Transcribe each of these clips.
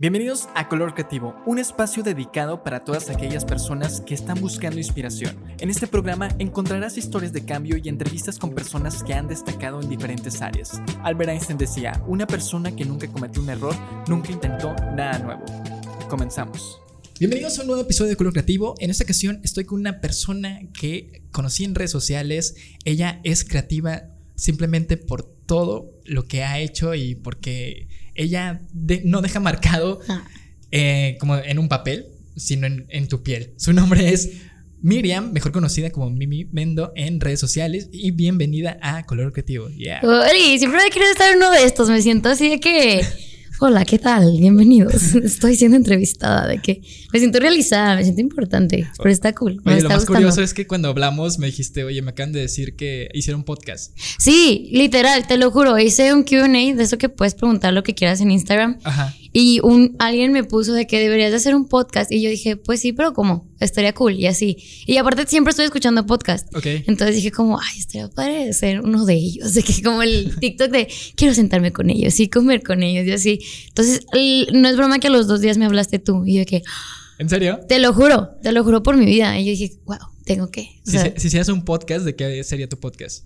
Bienvenidos a Color Creativo, un espacio dedicado para todas aquellas personas que están buscando inspiración. En este programa encontrarás historias de cambio y entrevistas con personas que han destacado en diferentes áreas. Albert Einstein decía, una persona que nunca cometió un error, nunca intentó nada nuevo. Comenzamos. Bienvenidos a un nuevo episodio de Color Creativo. En esta ocasión estoy con una persona que conocí en redes sociales. Ella es creativa simplemente por todo lo que ha hecho y porque ella no deja marcado ah. eh, como en un papel, sino en, tu piel. Su nombre es Miriam, mejor conocida como Mimi Mendo en redes sociales y bienvenida a Color Creativo. Yeah. siempre he querido estar en uno de estos, me siento así de que Hola, ¿qué tal? Bienvenidos. Estoy siendo entrevistada de que me siento realizada, me siento importante, pero está cool. oye, lo más curioso es que cuando hablamos me dijiste, oye, me acaban de decir que hicieron podcast. Sí, literal, te lo juro. Hice un QA de eso que puedes preguntar lo que quieras en Instagram. Ajá. Y un, alguien me puso de que deberías de hacer un podcast. Y yo dije, pues sí, pero ¿cómo? Estaría cool y así. Y aparte siempre estoy escuchando podcast. Ok. Entonces dije como, ay, estaría padre ser uno de ellos. De que como el TikTok de quiero sentarme con ellos y comer con ellos y así. Entonces, no es broma que a los dos días me hablaste tú. Y yo que... ¿En serio? Te lo juro, te lo juro por mi vida. Y yo dije, wow, tengo que. si, si hicieras un podcast, ¿de qué sería tu podcast?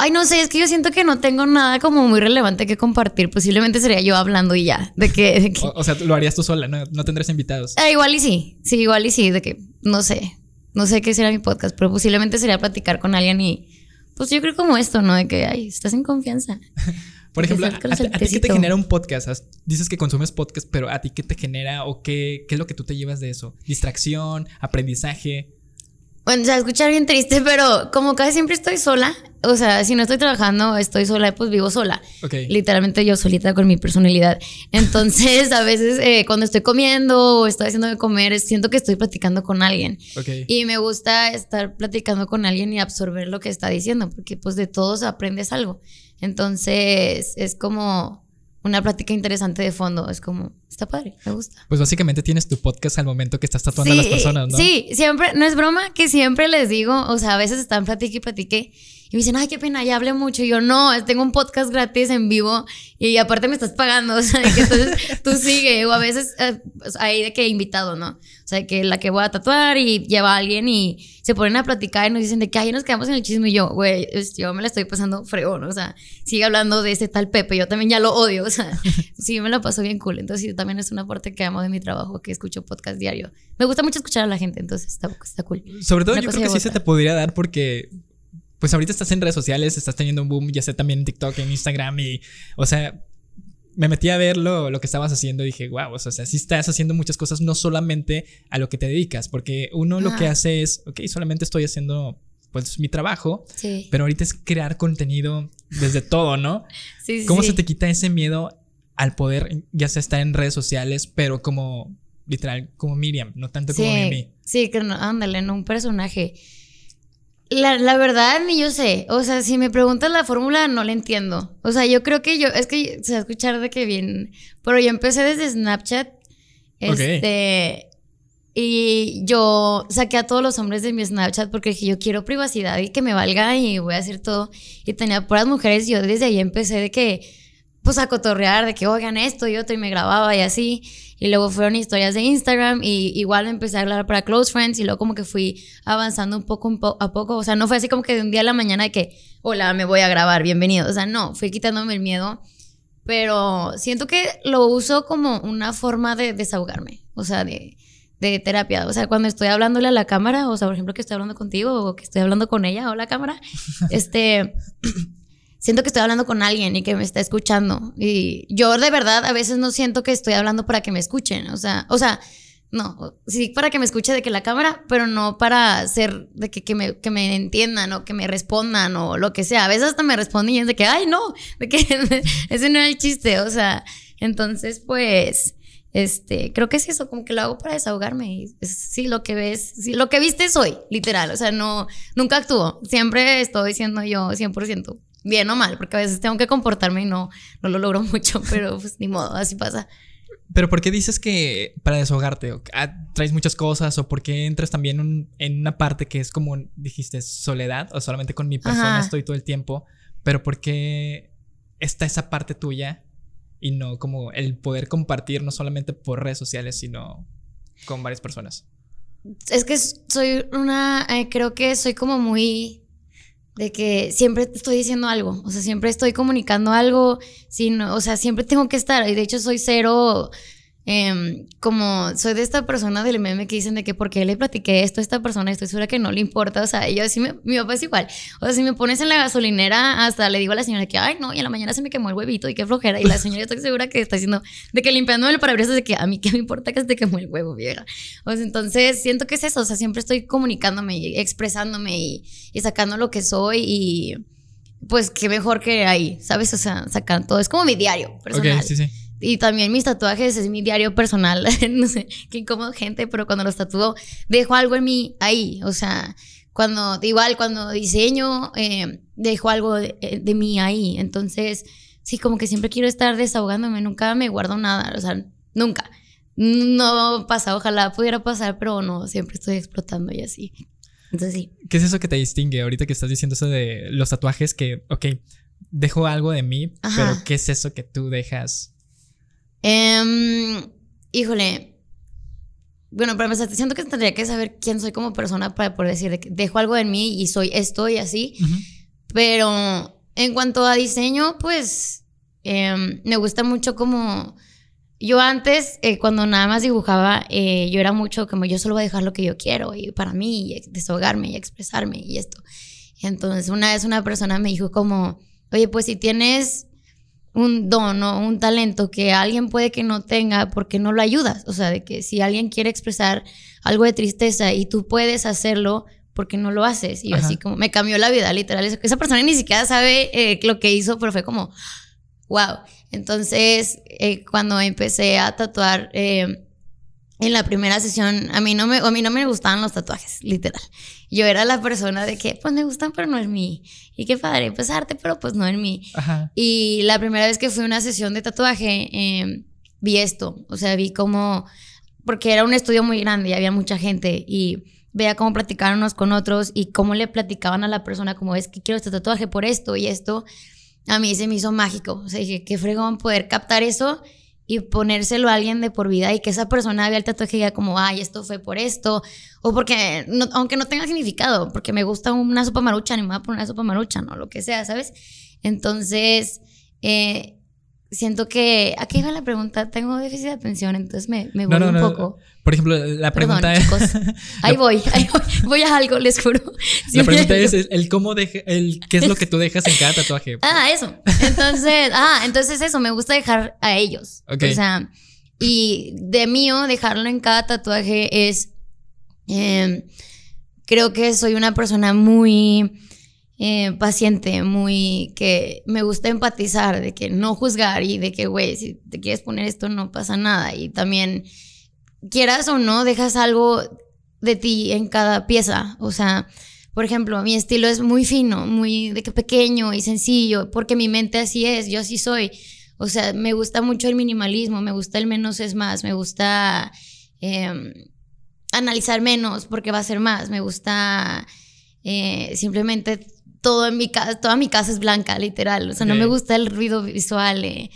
Ay, no sé, es que yo siento que no tengo nada como muy relevante que compartir. Posiblemente sería yo hablando y ya. De que. O, sea, lo harías tú sola, ¿no? No tendrás invitados. Ah, igual y sí. Sí, igual y sí. De que no sé. No sé qué será mi podcast, pero posiblemente sería platicar con alguien y. Pues yo creo como esto, ¿no? De que, ay, estás en confianza. Por ejemplo, ¿a, ti qué te genera un podcast? Dices que consumes podcast, pero ¿a ti qué te genera o qué, qué es lo que tú te llevas de eso? ¿Distracción? ¿Aprendizaje? Bueno, o sea, escuchar bien triste, pero como casi siempre estoy sola, o sea, si no estoy trabajando, estoy sola, pues vivo sola. Literalmente yo solita con mi personalidad. Entonces, a veces eh, cuando estoy comiendo o estoy haciendo de comer, siento que estoy platicando con alguien. Y me gusta estar platicando con alguien y absorber lo que está diciendo, porque pues de todos aprendes algo. Entonces, es como una plática interesante de fondo. Es como, está padre, me gusta. Pues básicamente tienes tu podcast al momento que estás tatuando a las personas, ¿no? Sí, siempre, no es broma que siempre les digo, o sea, a veces están platique y platique y me dicen, ay, qué pena, ya hablé mucho. Y yo, no, tengo un podcast gratis en vivo y aparte me estás pagando. O sea, que entonces tú sigue. O a veces eh, pues, hay de que invitado, ¿no? O sea, que la que voy a tatuar y lleva a alguien y se ponen a platicar y nos dicen de que ahí nos quedamos en el chisme. Y yo, güey, yo me la estoy pasando fregón. O sea, sigue hablando de ese tal Pepe. Yo también ya lo odio. O sea, sí, me la paso bien cool. Entonces, también es una parte que amo de mi trabajo, que escucho podcast diario. Me gusta mucho escuchar a la gente, entonces está, está cool. Sobre todo, yo creo que sí se te podría dar porque pues ahorita estás en redes sociales, estás teniendo un boom, ya sé también en TikTok, en Instagram y, o sea, me metí a ver lo, que estabas haciendo y dije, wow, o sea, sí estás haciendo muchas cosas, no solamente a lo que te dedicas, porque uno lo que hace es, ok, solamente estoy haciendo pues mi trabajo, sí. pero ahorita es crear contenido desde todo, ¿no? Sí, ¿Cómo se te quita ese miedo al poder, ya sea estar en redes sociales, pero como, literal, como Miriam, no tanto como Mimi? Sí, que no, ándale, en un personaje. La, la, verdad, ni yo sé. O sea, si me preguntas la fórmula, no la entiendo. O sea, yo creo que yo, es que se va a escuchar de que bien, pero yo empecé desde Snapchat. Este. Y yo saqué a todos los hombres de mi Snapchat porque dije, yo quiero privacidad y que me valga y voy a hacer todo. Y tenía puras mujeres y yo desde ahí empecé de que, pues a cotorrear, de que oigan esto y otro y me grababa y así. Y luego fueron historias de Instagram y igual empecé a hablar para close friends y luego como que fui avanzando un poco a poco. O sea, no fue así como que de un día a la mañana de que, hola, me voy a grabar, bienvenido. O sea, no, fui quitándome el miedo. Pero siento que lo uso como una forma de desahogarme. O sea, de, de terapia. O sea, cuando estoy hablándole a la cámara, o sea, por ejemplo, que estoy hablando contigo o que estoy hablando con ella o la cámara, este, siento que estoy hablando con alguien y que me está escuchando. Y yo de verdad a veces no siento que estoy hablando para que me escuchen. O sea, o sea, no, sí para que me escuche de que la cámara, pero no para ser de que, que, me, que me entiendan o que me respondan o lo que sea. A veces hasta me responden y es de que, ay, no, de que ese no era el chiste. O sea, entonces pues... Este, creo que es eso, como que lo hago para desahogarme. Y sí, lo que ves, sí, lo que viste soy, literal. O sea, no, nunca actúo. Siempre estoy siendo yo 100% bien o mal, porque a veces tengo que comportarme y no, no lo logro mucho, pero pues ni modo, así pasa. Pero ¿por qué dices que para desahogarte ah, traes muchas cosas o por qué entras también en una parte que es como dijiste soledad o solamente con mi persona estoy todo el tiempo, pero ¿por qué está esa parte tuya y no como el poder compartir no solamente por redes sociales, sino con varias personas? Es que soy una, eh, creo que soy como muy de que siempre estoy diciendo algo, o sea, siempre estoy comunicando algo, sino, o sea, siempre tengo que estar, y de hecho soy cero Em, como soy de esta persona del meme que dicen de que porque le platiqué esto a esta persona, estoy segura que no le importa, o sea, yo así, mi papá es igual, o sea, si me pones en la gasolinera, hasta le digo a la señora que, ay, no, y en la mañana se me quemó el huevito y qué flojera, y la señora estoy segura que está diciendo, de que limpiando el parabrisas, de que a mí qué me importa que se te quemó el huevo, vieja. O sea, entonces siento que es eso, o sea, siempre estoy comunicándome y expresándome y, y sacando lo que soy y pues qué mejor que ahí, ¿sabes? O sea, sacan todo, es como mi diario personal. Ok, sí, sí. Y también mis tatuajes es mi diario personal. no sé, qué incómodo gente, pero cuando los tatúo, dejo algo en mí ahí. O sea, cuando, igual cuando diseño, eh, dejo algo de, de, mí ahí. Entonces, sí, como que siempre quiero estar desahogándome. Nunca me guardo nada. O sea, nunca. No pasa, ojalá pudiera pasar, pero no, siempre estoy explotando y así. Entonces, sí. ¿Qué es eso que te distingue ahorita que estás diciendo eso de los tatuajes? Que, ok, dejo algo de mí, pero ¿qué es eso que tú dejas? Eh, híjole. Bueno, para empezar, siento que tendría que saber quién soy como persona para poder decir que dejo algo en mí y soy esto y así. Pero en cuanto a diseño, pues eh, me gusta mucho como... Yo antes, eh, cuando nada más dibujaba, eh, yo era mucho como yo solo voy a dejar lo que yo quiero y para mí, y desahogarme y expresarme y esto. Entonces, una vez una persona me dijo como, oye, pues si tienes un don o un talento que alguien puede que no tenga porque no lo ayudas. O sea, de que si alguien quiere expresar algo de tristeza y tú puedes hacerlo, porque no lo haces? Y así como me cambió la vida, literal. Esa persona ni siquiera sabe eh, lo que hizo, pero fue como, wow. Entonces, eh, cuando empecé a tatuar, eh, en la primera sesión, a mí, no me, a mí no me gustaban los tatuajes, literal. Yo era la persona de que, pues me gustan, pero no en mí. Y qué padre, pues arte, pero pues no en mí. Y la primera vez que fui a una sesión de tatuaje, em, vi esto. O sea, vi como, porque era un estudio muy grande y había mucha gente. Y veía cómo platicaban unos con otros y cómo le platicaban a la persona, como es que quiero este tatuaje por esto y esto. A mí se me hizo mágico. O sea, dije, qué fregón poder captar eso y ponérselo a alguien de por vida y que esa persona vea el tatuaje y como, ay, esto fue por esto, o porque, aunque no tenga significado, porque me gusta una sopa marucha, ni me voy a poner una sopa marucha, no, lo que sea, ¿sabes? Entonces, eh, siento que. Aquí va la pregunta. Tengo déficit de atención, entonces me, me voy un poco. Por ejemplo, la pregunta es. Ahí voy, ahí voy. Voy a algo, les juro. la pregunta es el cómo deja, el qué es lo que tú dejas en cada tatuaje. Ah, eso. Entonces, ah, entonces eso, me gusta dejar a ellos. O sea, y de mío, dejarlo en cada tatuaje es. Em, creo que soy una persona muy eh, paciente, muy que me gusta empatizar, de que no juzgar y de que, güey, si te quieres poner esto no pasa nada. Y también, quieras o no, dejas algo de ti en cada pieza. O sea, por ejemplo, mi estilo es muy fino, muy de que pequeño y sencillo, porque mi mente así es, yo así soy. O sea, me gusta mucho el minimalismo, me gusta el menos es más, me gusta em, analizar menos porque va a ser más, me gusta eh, simplemente todo en mi casa, toda mi casa es blanca, literal. O sea, no me gusta el ruido visual. Eh.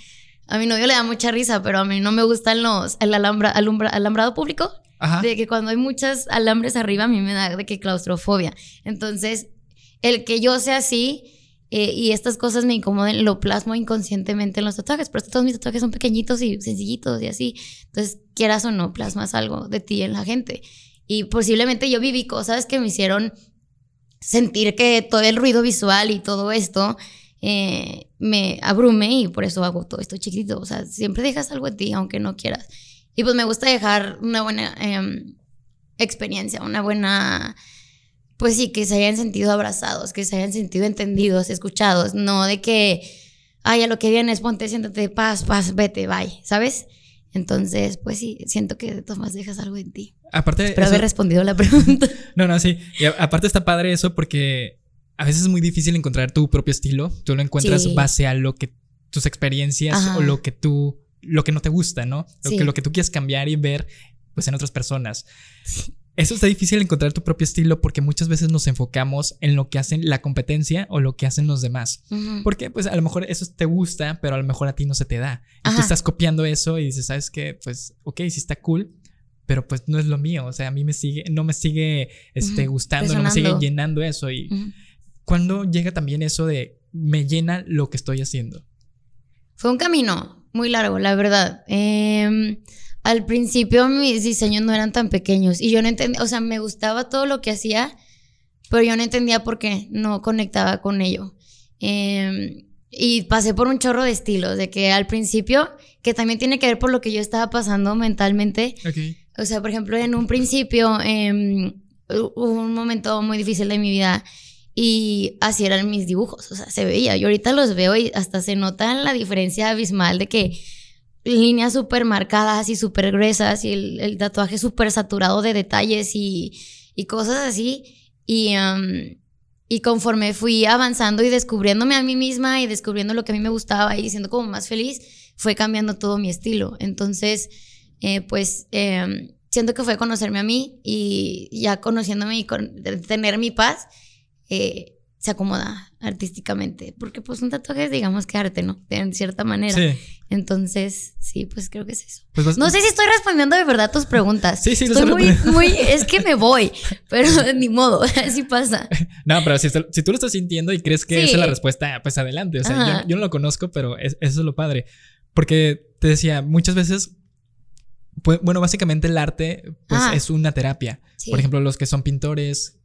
A mi novio le da mucha risa, pero a mí no me gustan los, el alambra, alambrado público. De que cuando hay muchas alambres arriba, a mí me da de que claustrofobia. Entonces, el que yo sea así eh, y estas cosas me incomoden, lo plasmo inconscientemente en los tatuajes. Pero todos mis tatuajes son pequeñitos y sencillitos y así. Entonces, quieras o no, plasmas algo de ti en la gente. Y posiblemente yo viví cosas que me hicieron sentir que todo el ruido visual y todo esto eh, me abrume y por eso hago todo esto chiquitito. O sea, siempre dejas algo en ti, aunque no quieras. Y pues me gusta dejar una buena em, experiencia, una buena... Pues sí, que se hayan sentido abrazados, que se hayan sentido entendidos, escuchados, no de que, ay, a lo que vienes, ponte, siéntate, paz, paz, vete, bye, ¿sabes? Entonces, pues sí, siento que de todas maneras dejas algo en ti. Aparte. Espero haber respondido la pregunta. no, no, sí. Y aparte está padre eso porque a veces es muy difícil encontrar tu propio estilo. Tú lo encuentras base a lo que tus experiencias o lo que tú, lo que no te gusta, ¿no? Lo, que, lo que tú quieres cambiar y ver, pues en otras personas. Eso está difícil encontrar tu propio estilo porque muchas veces nos enfocamos en lo que hacen la competencia o lo que hacen los demás. Porque pues a lo mejor eso te gusta, pero a lo mejor a ti no se te da. Y tú estás copiando eso y dices, ¿sabes qué? Pues ok, sí está cool, pero pues no es lo mío. O sea, a mí me sigue, no me sigue este, gustando, no me sigue llenando eso. Y cuando llega también eso de me llena lo que estoy haciendo. Fue un camino muy largo, la verdad. Eh, al principio mis diseños no eran tan pequeños y yo no entendía, o sea, me gustaba todo lo que hacía, pero yo no entendía por qué no conectaba con ello. Em, y pasé por un chorro de estilos, de que al principio, que también tiene que ver por lo que yo estaba pasando mentalmente. O sea, por ejemplo, en un principio eh, hubo un momento muy difícil de mi vida y así eran mis dibujos, o sea, se veía. Yo ahorita los veo y hasta se nota la diferencia abismal de que líneas súper marcadas y súper gruesas y el, tatuaje súper saturado de detalles y, cosas así. Y, y conforme fui avanzando y descubriéndome a mí misma y descubriendo lo que a mí me gustaba y siendo como más feliz, fue cambiando todo mi estilo. Entonces, eh, pues em, siento que fue conocerme a mí y ya conociéndome y tener mi paz. Eh, se acomoda artísticamente, porque pues un tatuaje es digamos que arte, ¿no? De cierta manera. Sí. Entonces, sí, pues creo que es eso. Pues no sé si estoy respondiendo de verdad tus preguntas. Sí, sí, estoy muy, muy, es que me voy, pero ni modo, así pasa. No, pero si, si, tú lo estás sintiendo y crees que esa es la respuesta, pues adelante. O sea, yo, no lo conozco, pero eso es lo padre. Porque te decía, muchas veces pues, bueno, básicamente el arte pues, es una terapia. Por ejemplo, los que son pintores,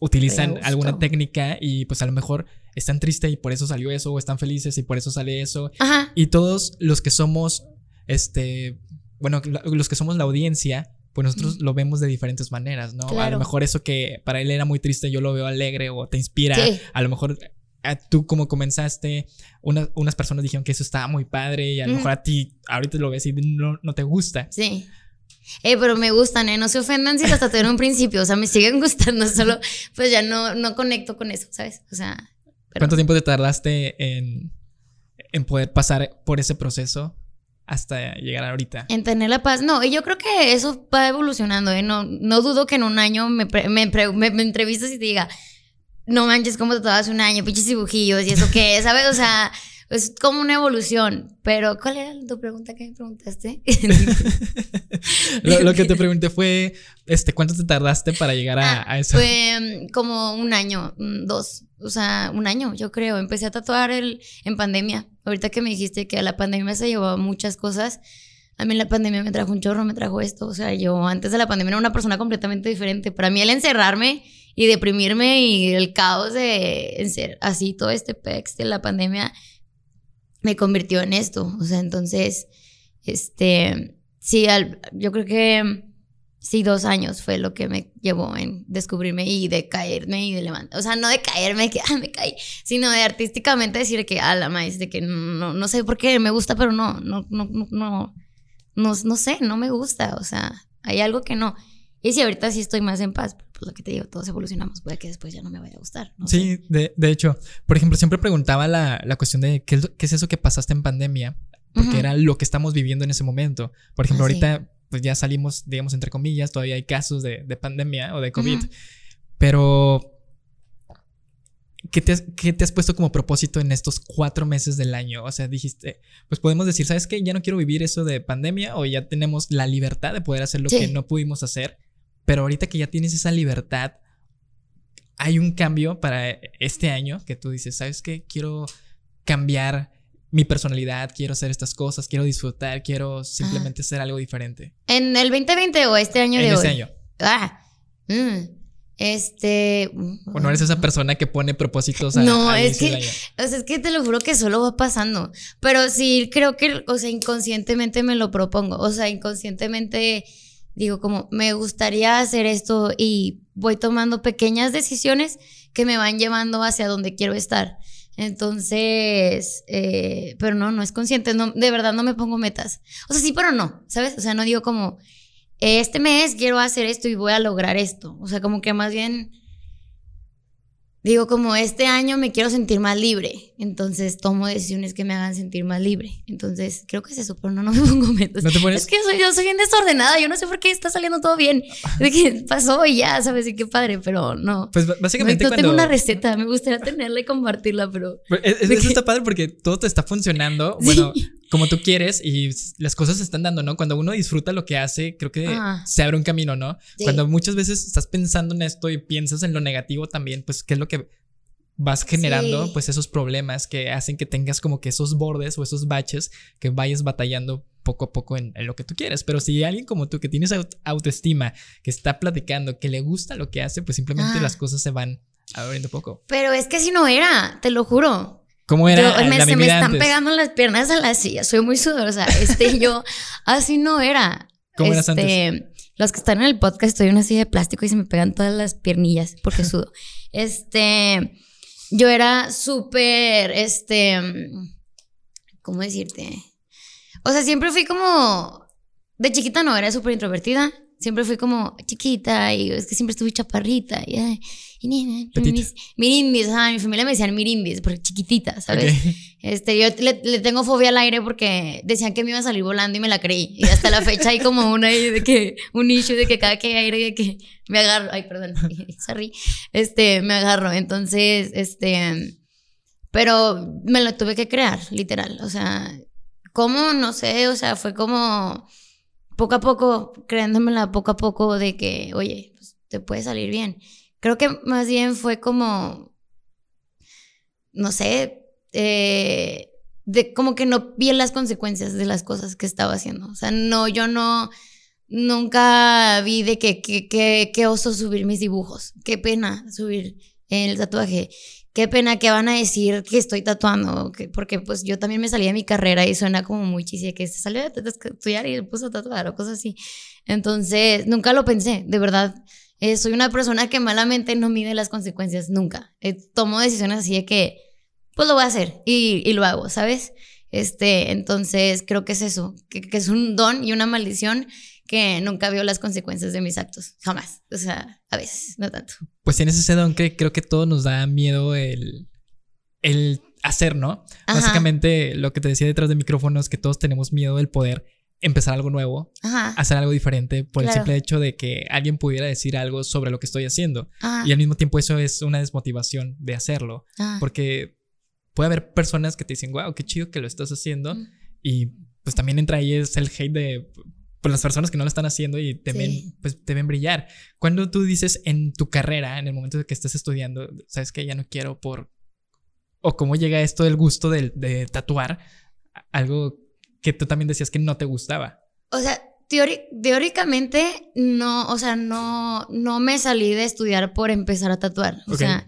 utilizan alguna técnica y pues a lo mejor están tristes y por eso salió eso, o están felices y por eso sale eso. Y todos los que somos, este, bueno, los que somos la audiencia, pues nosotros lo vemos de diferentes maneras, ¿no? A lo mejor eso que para él era muy triste, yo lo veo alegre o te inspira. A lo mejor tú como comenzaste, unas personas dijeron que eso estaba muy padre y a lo mejor a ti ahorita lo ves y no, no te gusta. Sí. Eh, pero me gustan, ¿eh? No se ofendan si los tatué en un principio. O sea, me siguen gustando, solo pues ya no, no conecto con eso, ¿sabes? O sea. ¿Cuánto tiempo te tardaste en, en poder pasar por ese proceso hasta llegar ahorita? En tener la paz. No, y yo creo que eso va evolucionando, ¿eh? No, no dudo que en un año me, me, me, entrevistas y te diga, no manches, ¿cómo te tatuabas un año? Pinches dibujillos y eso qué, ¿sabes? O sea es como una evolución. Pero, ¿cuál era tu pregunta que me preguntaste? lo, que te pregunté fue, este, ¿cuánto te tardaste para llegar a, ah, eso? Fue mm, como un año, mm, dos, o sea, un año, yo creo. Empecé a tatuar el, en pandemia. Ahorita que me dijiste que a la pandemia se llevaba muchas cosas. A mí la pandemia me trajo un chorro, me trajo esto. O sea, yo antes de la pandemia era una persona completamente diferente. Para mí el encerrarme y deprimirme y el caos de ser así todo este pex de la pandemia me convirtió en esto. O sea, entonces, este, sí, yo creo que sí, dos años fue lo que me llevó en descubrirme y de caerme y de levantar. O sea, no de caerme, que ah, me caí, sino de artísticamente decir que, a la maíz, de que no, no sé por qué me gusta, pero no, no, no, no, no, no, no sé, no me gusta. O sea, hay algo que no. Y si ahorita sí estoy más en paz, pues lo que te digo, todos evolucionamos, puede que después ya no me vaya a gustar. sí, de, de, hecho, por ejemplo, siempre preguntaba la, la cuestión de ¿qué, qué, es eso que pasaste en pandemia, porque era lo que estamos viviendo en ese momento. Por ejemplo, ah, ahorita pues ya salimos, digamos, entre comillas, todavía hay casos de, de pandemia o de COVID, pero ¿Qué te, has, ¿Qué te, has, puesto como propósito en estos cuatro meses del año? O sea, dijiste, pues podemos decir, ¿sabes qué? Ya no quiero vivir eso de pandemia o ya tenemos la libertad de poder hacer lo que no pudimos hacer. Pero ahorita que ya tienes esa libertad, hay un cambio para este año que tú dices, ¿sabes qué? Quiero cambiar mi personalidad, quiero hacer estas cosas, quiero disfrutar, quiero simplemente hacer algo diferente. ¿En el 2020 o este año de en este año. Ah, mm, este. O no eres esa persona que pone propósitos a No, es que. O sea, es que te lo juro que solo va pasando. Pero sí, creo que, o sea, inconscientemente me lo propongo. O sea, inconscientemente digo como, me gustaría hacer esto y voy tomando pequeñas decisiones que me van llevando hacia donde quiero estar. Entonces, eh, pero no, no es consciente, no, de verdad no me pongo metas. O sea, sí, pero no, ¿sabes? O sea, no digo como, este mes quiero hacer esto y voy a lograr esto. O sea, como que más bien digo como, este año me quiero sentir más libre. Entonces tomo decisiones que me hagan sentir más libre. Entonces creo que es eso, pero no, no me pongo metas. ¿No te pones? Es que soy, yo soy bien desordenada. Yo no sé por qué está saliendo todo bien. De que pasó y ya, ¿sabes? Y qué padre, pero no. Pues básicamente no cuando... tengo una receta. Me gustaría tenerla y compartirla, pero. Pues, es- es- ¿De Eso está padre porque todo te está funcionando, Sí. bueno, como tú quieres y las cosas se están dando, ¿no? Cuando uno disfruta lo que hace, creo que Ah. se abre un camino, ¿no? Sí. Cuando muchas veces estás pensando en esto y piensas en lo negativo también, pues qué es lo que vas generando, Sí. pues esos problemas que hacen que tengas como que esos bordes o esos baches que vayas batallando poco a poco en, en lo que tú quieres. Pero si alguien como tú que tienes aut- autoestima, que está platicando, que le gusta lo que hace, pues simplemente Ah. las cosas se van abriendo poco. Pero es que así no era, te lo juro. ¿Cómo era Yo- me- la se me están antes? pegando las piernas a la silla. Soy muy sudorosa. Este, yo, así no era. ¿Cómo eras Este, antes? Los que están en el podcast, estoy en una silla de plástico y se me pegan todas las piernillas porque sudo. Este, yo era súper, este, ¿cómo decirte? O sea, siempre fui como, de chiquita no, era súper introvertida. Siempre fui como chiquita y es que siempre estuve chaparrita y, ay, y ni- mis- mirindis, ajá, mi familia me decían mirindis porque chiquitita, ¿sabes? Este, yo le, le tengo fobia al aire porque decían que me iba a salir volando y me la creí. Y hasta la fecha hay como una de que, un issue de que cada que hay aire de que me agarro. Ay, perdón, sorry. Este, me agarro. Entonces, este, pero me lo tuve que crear, literal. O sea, ¿cómo? No sé, o sea, fue como poco a poco, creándomela poco a poco de que, oye, pues, te puede salir bien. Creo que más bien fue como, no sé, eh, de como que no vi las consecuencias de las cosas que estaba haciendo. O sea, no, yo no, nunca vi de que, que, que, que oso subir mis dibujos. Qué pena subir el tatuaje. Qué pena que van a decir que estoy tatuando, que- porque pues yo también me salí de mi carrera y suena como muy chiste que se salió de estudiar y puso a tatuar o cosas así. Entonces, nunca lo pensé, de verdad. Eh, soy una persona que malamente no mide las consecuencias, nunca. Eh, tomo decisiones así de que, pues lo voy a hacer y, y lo hago, ¿sabes? Este, entonces creo que es eso, que, que es un don y una maldición que nunca veo las consecuencias de mis actos, jamás. O sea, a veces, no tanto. Pues tienes ese don que creo que todo nos da miedo el, el hacer, ¿no? Ajá. Básicamente lo que te decía detrás de micrófonos, que todos tenemos miedo del poder empezar algo nuevo, Ajá. hacer algo diferente por el simple hecho de que alguien pudiera decir algo sobre lo que estoy haciendo. Ajá. Y al mismo tiempo eso es una desmotivación de hacerlo, porque puede haber personas que te dicen, wow, qué chido que lo estás haciendo. Mm. Y pues también entra ahí es el hate de pues, las personas que no lo están haciendo y te ven, pues, te ven brillar. Cuando tú dices en tu carrera, en el momento de que estés estudiando, sabes que ya no quiero por... O cómo llega esto del gusto de, de tatuar, algo que tú también decías que no te gustaba. O sea, teóricamente no, o sea, no, no me salí de estudiar por empezar a tatuar. O sea,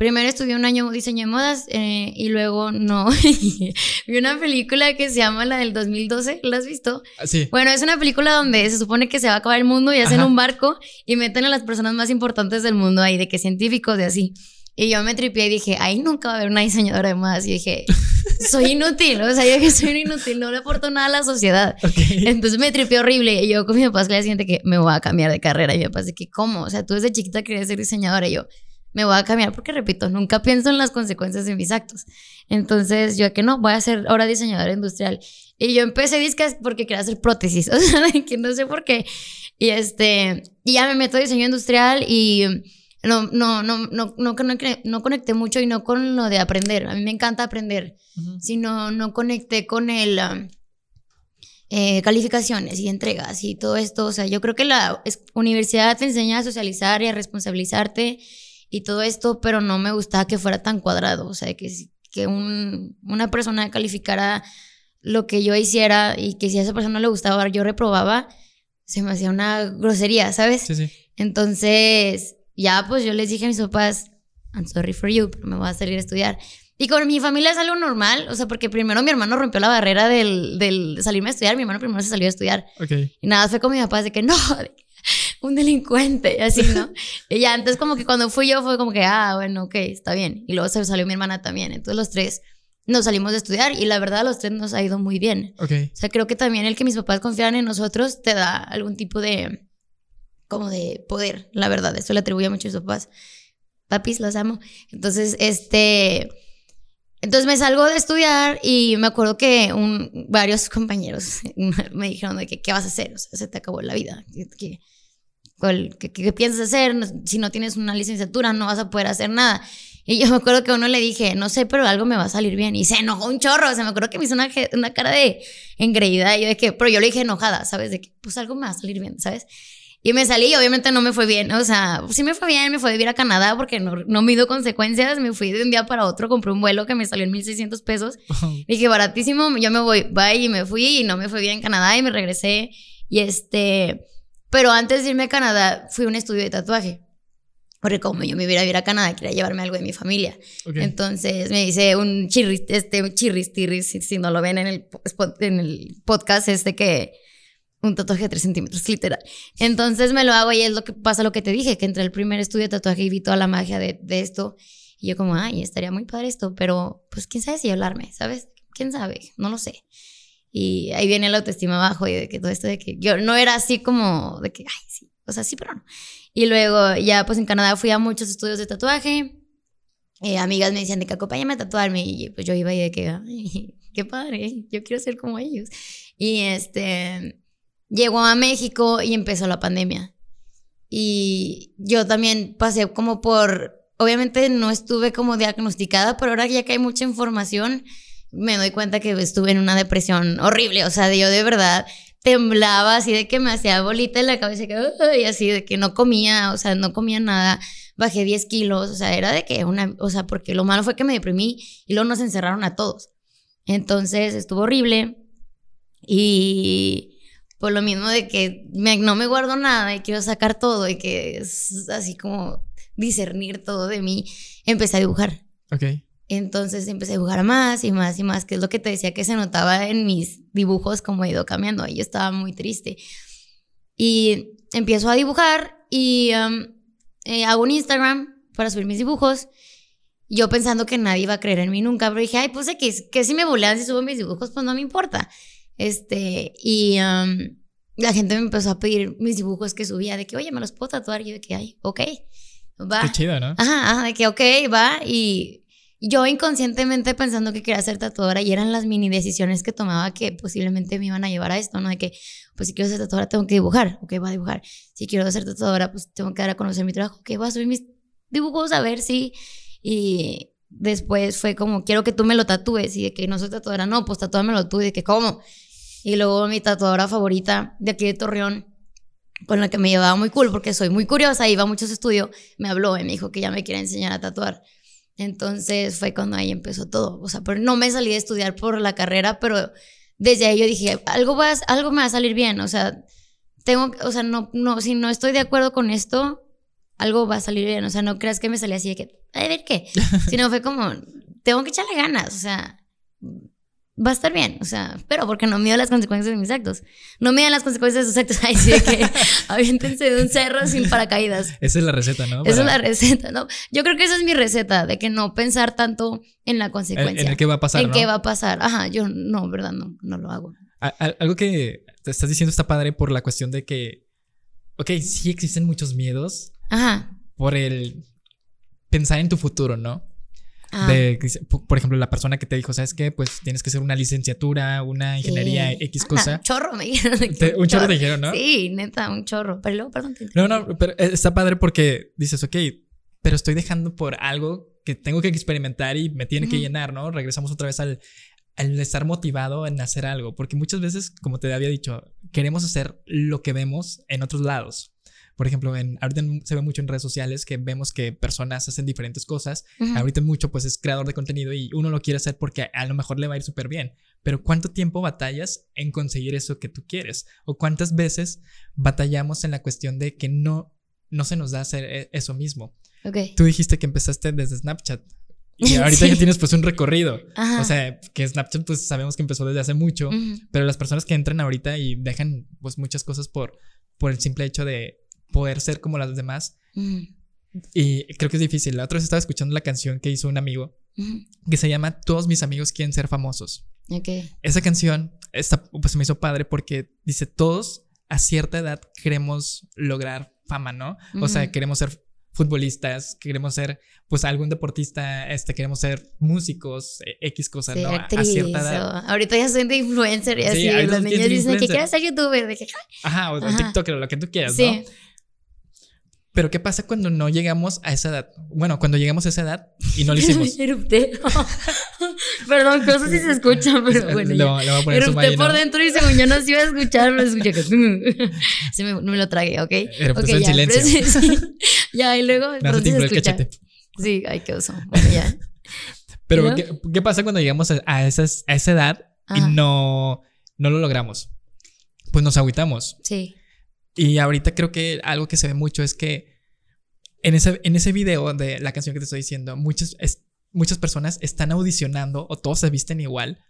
primero estudié un año diseño de modas eh, y luego no. Vi una película que se llama la del 2012, ¿la has visto? Ah, Sí. Bueno, es una película donde se supone que se va a acabar el mundo y hacen Ajá. un barco y meten a las personas más importantes del mundo ahí, de que científicos y así. Y yo me tripié y dije, ahí nunca va a haber una diseñadora de modas. Y dije, soy inútil, o sea, yo que soy un inútil, no le aporto nada a la sociedad. Ok. Entonces me tripió horrible. Y yo con mi papá día siguiente que me voy a cambiar de carrera. Y mi papá dice que, ¿cómo? O sea, tú desde chiquita querías ser diseñadora. Y yo, me voy a cambiar porque, repito, nunca pienso en las consecuencias de mis actos. Entonces yo que no, voy a ser ahora diseñadora industrial. Y yo empecé discas porque quería hacer prótesis. O sea, que no sé por qué. Y este, y ya me meto a diseño industrial y no, no, no, no, no, no conecté mucho y no con lo de aprender. A mí me encanta aprender Ujú. sino no conecté con el um, eh, calificaciones y entregas y todo esto. O sea, yo creo que la universidad te enseña a socializar y a responsabilizarte y todo esto, pero no me gustaba que fuera tan cuadrado. O sea, que, que un- una persona calificara lo que yo hiciera y que si a esa persona le gustaba, yo reprobaba, se me hacía una grosería, ¿sabes? Sí, sí. Entonces, ya pues yo les dije a mis papás, I'm sorry for you, pero me voy a salir a estudiar. Y con mi familia es algo normal, o sea, porque primero mi hermano rompió la barrera del, del salirme a estudiar, mi hermano primero se salió a estudiar. Ok. Y nada, fue con mi papá de que no, un delincuente, así, ¿no? y ya, entonces como que cuando fui yo fue como que, ah, bueno, ok, está bien. Y luego se salió mi hermana también. Entonces los tres nos salimos de estudiar y la verdad a los tres nos ha ido muy bien. Ok. O sea, creo que también el que mis papás confiaran en nosotros te da algún tipo de, como de poder, la verdad. Eso le atribuye mucho a mis papás. Papis, los amo. Entonces, este, Entonces me salgo de estudiar y me acuerdo que un, varios compañeros me dijeron de que, ¿qué vas a hacer? O sea, se te acabó la vida. ¿Qué, qué, qué piensas hacer? Si no tienes una licenciatura no vas a poder hacer nada. Y yo me acuerdo que a uno le dije, no sé, pero algo me va a salir bien. Y se enojó un chorro. O sea, me acuerdo que me hizo una, una cara de engreída. Y yo de que, pero yo le dije enojada, ¿sabes? De que, pues algo me va a salir bien, ¿sabes? Y me salí y obviamente no me fue bien. O sea, sí me fue bien, me fui a vivir a Canadá porque no, no mido consecuencias. Me fui de un día para otro, compré un vuelo que me salió en 1600 pesos. Dije, baratísimo, yo me voy, bye, y me fui y no me fue bien en Canadá y me regresé. Y este, pero antes de irme a Canadá, fui a un estudio de tatuaje. Porque como yo me iba a vivir a Canadá, quería llevarme algo de mi familia. Entonces me hice un chirris, este, chirris, tirris, si, si, no lo ven en el, en el podcast, este que un tatuaje de 3 centímetros, literal. Entonces me lo hago y es lo que pasa lo que te dije, que entre el primer estudio de tatuaje y vi toda la magia de, de esto. Y yo como, ay, estaría muy padre esto, pero pues quién sabe si hablarme, ¿sabes? ¿Quién sabe? No lo sé. Y ahí viene la autoestima abajo y de que todo esto de que yo no era así como de que, ay, sí, o sea, sí, pero no. Y luego ya pues en Canadá fui a muchos estudios de tatuaje. Eh, amigas me decían de que acompáñame a tatuarme y pues yo iba y de que, ay, qué padre, yo quiero ser como ellos. Y este, llegó a México y empezó la pandemia. Y yo también pasé como por, obviamente no estuve como diagnosticada, pero ahora ya que hay mucha información, me doy cuenta que estuve en una depresión horrible. O sea, yo de verdad temblaba así de que me hacía bolita en la cabeza y así de que no comía, o sea, no comía nada. Bajé 10 kilos, o sea, era de que una, o sea, porque lo malo fue que me deprimí y luego nos encerraron a todos. Entonces estuvo horrible y por lo mismo de que no me guardo nada y quiero sacar todo y que es así como discernir todo de mí, empecé a dibujar. Ok. Entonces empecé a dibujar más y más y más, que es lo que te decía que se notaba en mis dibujos como he ido cambiando. Yo estaba muy triste. Y empiezo a dibujar y um, eh, hago un Instagram para subir mis dibujos. Yo pensando que nadie iba a creer en mí nunca, pero dije, ay, pues que, que si me bolean si subo mis dibujos, pues no me importa. Este, y la gente me empezó a pedir mis dibujos que subía, de que, oye, me los puedo tatuar. Y yo de que, ay, ok, va. Qué chido, ¿no? Ajá, ajá, de que, ok, va. Y yo inconscientemente pensando que quería ser tatuadora y eran las mini decisiones que tomaba que posiblemente me iban a llevar a esto, ¿no? De que, pues si quiero ser tatuadora tengo que dibujar, ok, voy a dibujar. Si quiero ser tatuadora, pues tengo que dar a conocer mi trabajo, ok, voy a subir mis dibujos a ver si... Y después fue como, quiero que tú me lo tatúes y de que no soy tatuadora, no, pues tatúamelo tú y de que, ¿cómo? Y luego mi tatuadora favorita de aquí de Torreón, con la que me llevaba muy cool porque soy muy curiosa, iba a muchos estudios, me habló y me dijo que ya me quiere enseñar a tatuar. Entonces fue cuando ahí empezó todo. O sea, pero no me salí de estudiar por la carrera, pero desde ahí yo dije, algo, va algo me va a salir bien. O sea, tengo, o sea, no, no, si no estoy de acuerdo con esto, algo va a salir bien. O sea, no creas que me salí así de que, a ver qué. Sino fue como, tengo que echarle ganas. O sea, va a estar bien, o sea, pero porque no mido las consecuencias de mis actos. No midan las consecuencias de sus actos. Ay, sí, de que aviéntense de un cerro sin paracaídas. Esa es la receta, ¿no? Esa es la receta, ¿no? Yo creo que esa es mi receta, de que no pensar tanto en la consecuencia. En, el qué va a pasar, En qué va a pasar. Ajá, yo no, ¿verdad? No, no lo hago. algo que te estás diciendo está padre por la cuestión de que, ok, sí existen muchos miedos. Ajá. Por el pensar en tu futuro, ¿no? Ah. por ejemplo, la persona que te dijo, ¿sabes qué? Pues tienes que hacer una licenciatura, una ingeniería X cosa. un chorro me dijeron. un chorro te dijeron, ¿no? Sí, neta, un chorro. Pero luego, perdón. no, no, pero está padre porque dices, ok, pero estoy dejando por algo que tengo que experimentar y me tiene que llenar, ¿no? Regresamos otra vez al, al estar motivado en hacer algo, porque muchas veces, como te había dicho, queremos hacer lo que vemos en otros lados. Por ejemplo, en, ahorita se ve mucho en redes sociales que vemos que personas hacen diferentes cosas. Ahorita mucho pues es creador de contenido y uno lo quiere hacer porque a lo mejor le va a ir súper bien. Pero ¿cuánto tiempo batallas en conseguir eso que tú quieres? ¿O cuántas veces batallamos en la cuestión de que no, no se nos da hacer e, eso mismo? Okay. Tú dijiste que empezaste desde Snapchat. Y ahorita ya tienes pues un recorrido. O sea, que Snapchat pues sabemos que empezó desde hace mucho, pero las personas que entran ahorita y dejan pues muchas cosas por, por el simple hecho de poder ser como las demás. Y creo que es difícil. La otra vez estaba escuchando la canción que hizo un amigo que se llama Todos mis amigos quieren ser famosos. Okay. Esa canción está, pues me hizo padre porque dice, todos a cierta edad queremos lograr fama, ¿no? O sea, queremos ser futbolistas, queremos ser pues algún deportista, este, queremos ser músicos, e, X cosas, ¿no? a cierta edad. Ahorita ya soy de influencer y así, los niños dicen que quieres ser youtuber, de que... Ajá, o TikToker, lo que tú quieras, sí. ¿no? Pero ¿qué pasa cuando no llegamos a esa edad? Bueno, cuando llegamos a esa edad y no lo hicimos. Perdón, no sé si se escucha, pero bueno. Le, voy a poner Erupté por dentro y según yo no se iba a escuchar, pero escuché que... se me, no me lo tragué, ¿ok? Erupté en silencio. ya, y luego... No se te el cachete. Sí, ay, qué oso. Bueno, ya. Pero, ¿qué, ¿qué, pasa cuando llegamos a, esas, a esa edad y no, no lo logramos? Pues nos agüitamos. Sí. Y ahorita creo que algo que se ve mucho es que en ese, en ese video de la canción que te estoy diciendo, muchas, muchas personas están audicionando o todos se visten igual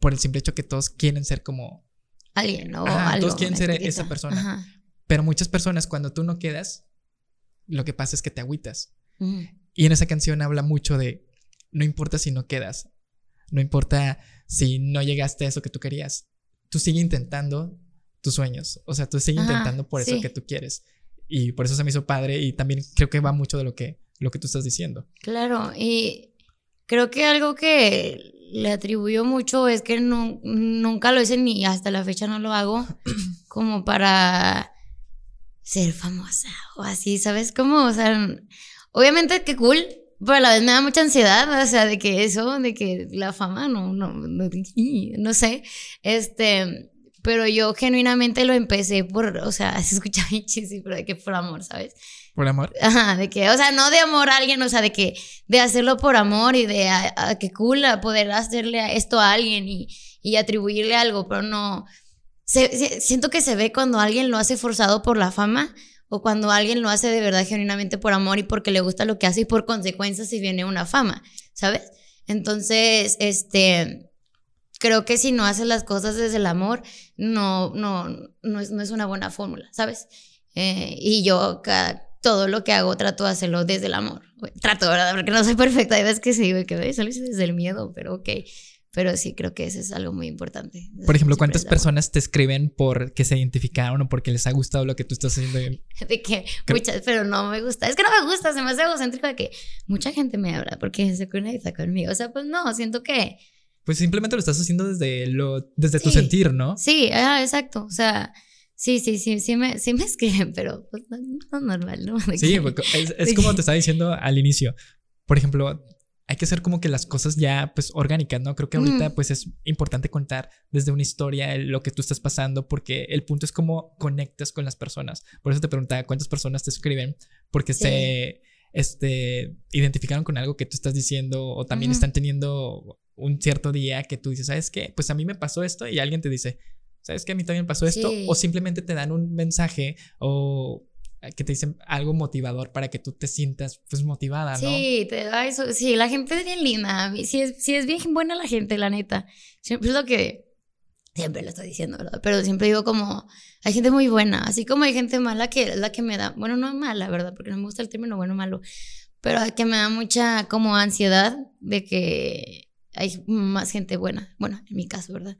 por el simple hecho que todos quieren ser como... Alguien, ¿no? todos quieren ser esa persona. Pero muchas personas cuando tú no quedas, lo que pasa es que te agüitas. Y en esa canción habla mucho de, no importa si no quedas, no importa si no llegaste a eso que tú querías, tú sigue intentando tus sueños, o sea, tú sigue intentando por eso que tú quieres. Y por eso se me hizo padre y también creo que va mucho de lo que, lo que tú estás diciendo. Claro, y creo que algo que le atribuyó mucho es que no, nunca lo hice ni hasta la fecha no lo hago como para ser famosa o así, ¿sabes cómo? O sea, obviamente que cool, pero a la vez me da mucha ansiedad, o sea, de que eso, de que la fama, no, no, no, no sé, este, pero yo genuinamente lo empecé por, o sea, se escucha bien pero de que por amor, ¿sabes? ¿Por amor? Ajá, de que, o sea, no de amor a alguien, o sea, de que, de hacerlo por amor y de a, que cool poder hacerle esto a alguien y, y atribuirle algo, pero no, siento que se ve cuando alguien lo hace forzado por la fama o cuando alguien lo hace de verdad genuinamente por amor y porque le gusta lo que hace y por consecuencia si viene una fama, ¿sabes? Entonces, este, creo que si no haces las cosas desde el amor, no, no, no, es, no es una buena fórmula, ¿sabes? Eh, y yo todo lo que hago trato de hacerlo desde el amor. Trato, ¿verdad? Porque no soy perfecta. Hay veces que sí, que ¿ves? solo desde el miedo, pero ok. Pero sí, creo que eso es algo muy importante. Por ejemplo, ¿cuántas personas te escriben porque se identificaron o porque les ha gustado lo que tú estás haciendo? De que muchas, pero no me gusta. Es que no me gusta, se me hace egocéntrico de que mucha gente me habla porque se conecta conmigo. O sea, pues no, siento que... Pues simplemente lo estás haciendo desde, lo, desde tu sentir, ¿no? Sí, ah, exacto. O sea, sí, sí, sí, sí me, sí me escriben, pero pues no, es normal, ¿no? sí, es como te estaba diciendo al inicio. Por ejemplo, hay que hacer como que las cosas ya pues orgánicas, ¿no? Creo que ahorita pues es importante contar desde una historia lo que tú estás pasando porque el punto es cómo conectas con las personas. Por eso te preguntaba cuántas personas te escriben porque se este, identificaron con algo que tú estás diciendo o también están teniendo un cierto día que tú dices, ¿sabes qué? Pues a mí me pasó esto y alguien te dice, ¿sabes qué? A mí también pasó esto. O simplemente te dan un mensaje o que te dicen algo motivador para que tú te sientas pues motivada, ¿no? Sí, te da eso. Sí, la gente es bien linda. Sí es, sí es bien buena la gente, la neta. Siempre es lo que siempre lo estoy diciendo, ¿verdad? Pero siempre digo como, hay gente muy buena, así como hay gente mala que es la que me da, bueno, no mala, ¿verdad? Porque no me gusta el término bueno o malo, pero que me da mucha como ansiedad de que hay más gente buena, bueno, en mi caso, ¿verdad?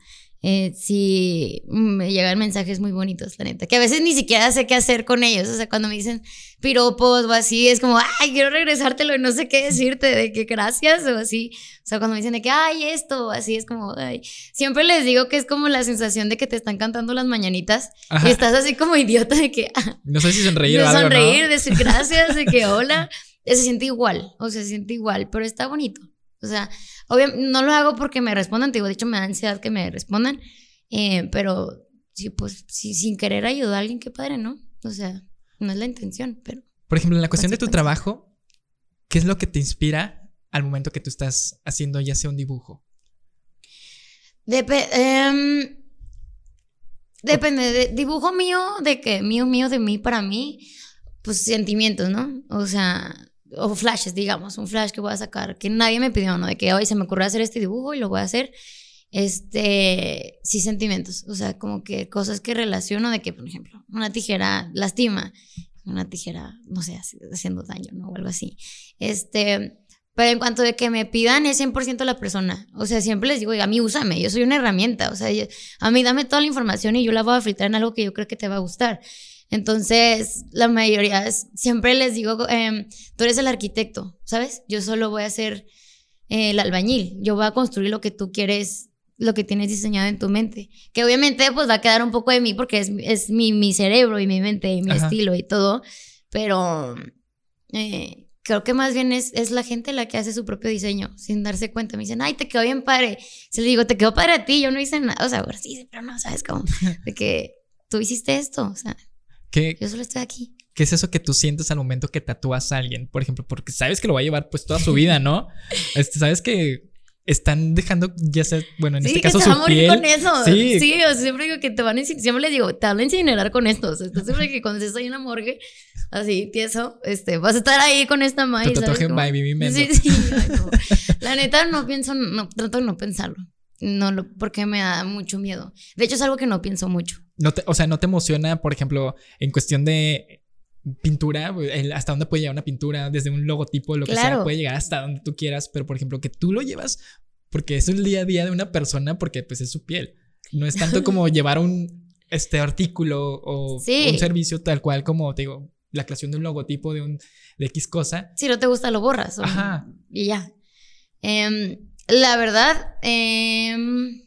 eh, sí me llegan mensajes muy bonitos, la neta, que a veces ni siquiera sé qué hacer con ellos, o sea, cuando me dicen piropos o así, es como, ay, quiero regresártelo y no sé qué decirte, de que gracias o así, o sea, cuando me dicen de que, ay, esto, así es como, ay, siempre les digo que es como la sensación de que te están cantando las mañanitas y estás así como idiota de que... no sé si sonreír o algo, sonreír, decir gracias, de que hola, se siente igual, o sea, se siente igual, pero está bonito. O sea, obviamente no lo hago porque me respondan, te digo, de hecho me da ansiedad que me respondan, eh, pero sí, pues sí, sin querer ayudar a alguien, qué padre, ¿no? O sea, no es la intención, pero... Por ejemplo, en la cuestión de tu trabajo, ¿qué es lo que te inspira al momento que tú estás haciendo ya sea un dibujo? Em, depende, de dibujo mío, de que mío, mío, de mí, para mí, pues sentimientos, ¿no? O sea, o flashes, digamos, un flash que voy a sacar, que nadie me pidió, ¿no? De que hoy se me ocurrió hacer este dibujo y lo voy a hacer. Este, sí, sentimientos, o sea, como que cosas que relaciono de que, por ejemplo, una tijera lastima, una tijera, no sé, haciendo daño, ¿no? O algo así. Este, pero en cuanto de que me pidan es 100% la persona. O sea, siempre les digo, a mí úsame, yo soy una herramienta. O sea, a mí dame toda la información y yo la voy a filtrar en algo que yo creo que te va a gustar. Entonces, la mayoría, siempre les digo, em, tú eres el arquitecto, ¿sabes? Yo solo voy a ser eh, el albañil, yo voy a construir lo que tú quieres, lo que tienes diseñado en tu mente. Que obviamente pues va a quedar un poco de mí porque es, es mi, mi cerebro y mi mente y mi estilo y todo, pero... Eh, creo que más bien es, es, la gente la que hace su propio diseño sin darse cuenta. Me dicen, ay, te quedó bien padre. Se le digo, te quedó padre a ti, yo no hice nada. O sea, ahora sí, pero no, ¿sabes cómo? De que tú hiciste esto, o sea, ¿Qué, yo solo estoy aquí. ¿Qué es eso que tú sientes al momento que tatúas a alguien? Por ejemplo, porque sabes que lo va a llevar pues toda su vida, ¿no? este, sabes que están dejando, ya sea, bueno, en este caso que se va a morir con eso. Sí, sí o sea, siempre digo que te van a siempre les digo, te van a incinerar con esto. O sea, siempre que cuando estés ahí en la morgue, así, tieso, este, vas a estar ahí con esta maíz. tatuaje mi Sí, sí. La neta no pienso, no, trato de no pensarlo. No, lo, porque me da mucho miedo. De hecho, es algo que no pienso mucho. No te, o sea, ¿no te emociona, por ejemplo, en cuestión de pintura, hasta dónde puede llegar una pintura, desde un logotipo, lo que sea, puede llegar hasta donde tú quieras, pero por ejemplo, que tú lo llevas porque es el día a día de una persona, porque pues es su piel. No es tanto como llevar un este artículo o un servicio tal cual como te digo, la creación de un logotipo de un de X cosa. Si no te gusta, lo borras. Ajá. Y ya. Em, la verdad, em,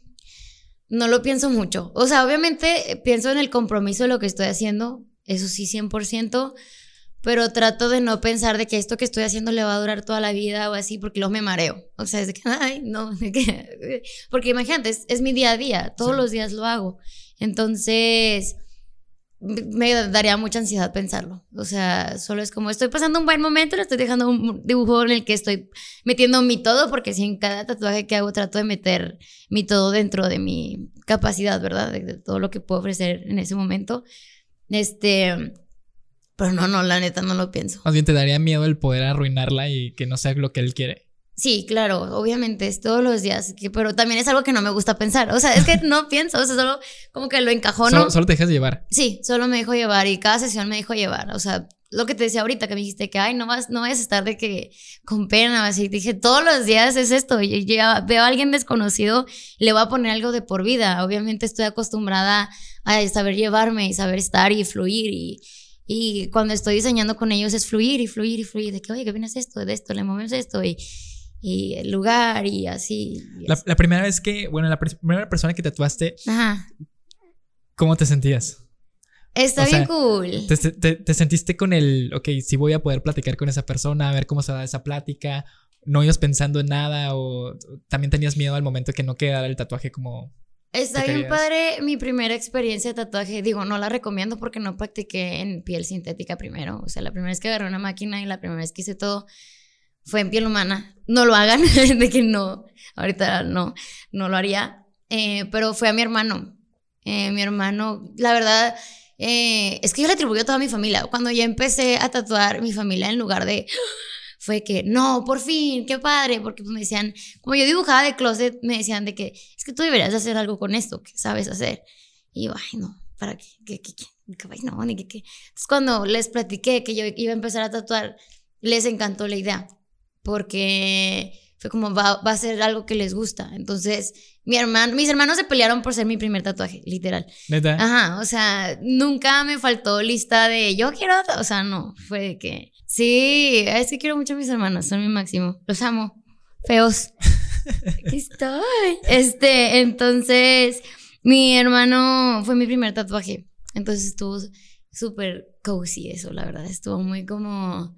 no lo pienso mucho. O sea, obviamente pienso en el compromiso de lo que estoy haciendo, eso sí, 100%, pero trato de no pensar de que esto que estoy haciendo le va a durar toda la vida o así, porque luego me mareo. O sea, es de que, ay, no, porque imagínate, es, mi día a día, todos los días lo hago. Entonces, me daría mucha ansiedad pensarlo. O sea, solo es como estoy pasando un buen momento, le estoy dejando un dibujo en el que estoy metiendo mi todo, porque si en cada tatuaje que hago trato de meter mi todo dentro de mi capacidad, ¿verdad? De, todo lo que puedo ofrecer en ese momento. Este, pero no, no, la neta no lo pienso. Más bien te daría miedo el poder arruinarla y que no sea lo que él quiere. Sí, claro, obviamente es todos los días, pero también es algo que no me gusta pensar. O sea, es que no pienso, o sea, solo como que lo encajono. Solo, solo te dejas llevar. Sí, solo me dejo llevar y cada sesión me dejo llevar. O sea, lo que te decía ahorita que me dijiste que, ay, no vas, no vayas a estar de que con pena, así. Dije, todos los días es esto. Y ya veo a alguien desconocido, le voy a poner algo de por vida. Obviamente estoy acostumbrada a saber llevarme y saber estar y fluir y y cuando estoy diseñando con ellos es fluir y fluir y fluir, de que, oye, ¿qué vienes esto? De esto, le movemos esto y, y el lugar y así. la, primera vez que, bueno, la primera persona que tatuaste, Ajá. ¿cómo te sentías? Está bien cool. Te, te, sentiste con el, ok, sí voy a poder platicar con esa persona, a ver cómo se da esa plática? ¿No ibas pensando en nada o también tenías miedo al momento que no quedara el tatuaje como Está bien padre mi primera experiencia de tatuaje. Digo, no la recomiendo porque no practiqué en piel sintética primero. O sea, la primera vez que agarré una máquina y la primera vez que hice todo fue en piel humana. No lo hagan, de que no, ahorita no, no lo haría. Eh, pero fue a mi hermano. Eh, mi hermano, la verdad, eh, es que yo le atribuyo a toda mi familia. Cuando ya empecé a tatuar mi familia en lugar de fue que, no, por fin, qué padre, porque me decían, como yo dibujaba de closet, me decían de que, es que tú deberías hacer algo con esto, que sabes hacer. Y yo, ay, no, ¿para qué? ¿Qué, qué, qué? no, ni qué, qué. Entonces cuando les platiqué que yo iba a empezar a tatuar, les encantó la idea, porque fue como, va, va a ser algo que les gusta. Entonces, mi hermano, mis hermanos se pelearon por ser mi primer tatuaje, literal. ¿Neta? Ajá, o sea, nunca me faltó lista de yo quiero, o sea, no, fue de que Sí, es que quiero mucho a mis hermanos, son mi máximo. Los amo. Feos. Aquí estoy. Este, entonces, mi hermano fue mi primer tatuaje. Entonces estuvo súper cozy eso, la verdad. Estuvo muy como...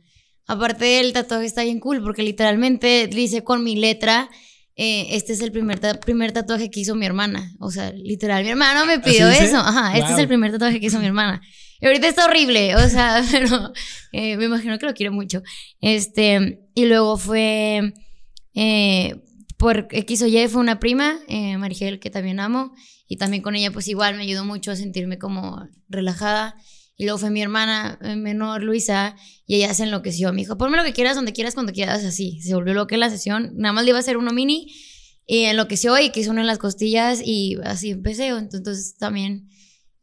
Aparte el tatuaje está bien cool porque literalmente dice con mi letra, eh, este es el primer, primer tatuaje que hizo mi hermana. O sea, literal, mi hermano me pidió eso. Ajá, este es el primer tatuaje que hizo mi hermana. Y ahorita está horrible, o sea, pero eh, me imagino que lo quiero mucho. Este, y luego fue, eh, por X o Y, fue una prima, eh, Marigel, que también amo, y también con ella, pues igual me ayudó mucho a sentirme como relajada. Y luego fue mi hermana eh, menor, Luisa, y ella se enloqueció. Me dijo, ponme lo que quieras, donde quieras, cuando quieras, así. Se volvió loca la sesión. Nada más le iba a hacer uno mini, y enloqueció y quiso uno en las costillas, y así empecé. Entonces también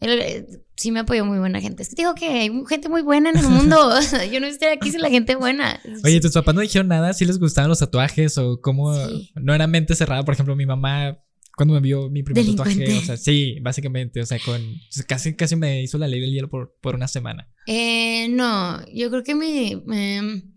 eh, sí me apoyó muy buena gente. Es que digo que hay gente muy buena en el mundo. yo no estoy aquí sin la gente buena. Oye, ¿tus papás no dijeron nada? ¿Si les gustaban los tatuajes o cómo no era mente cerrada? Por ejemplo, mi mamá cuando me vio mi primer tatuaje. O sea, sí, básicamente. O sea, con. Casi, casi me hizo la ley del hielo por, por una semana. Eh, no, yo creo que mi. em,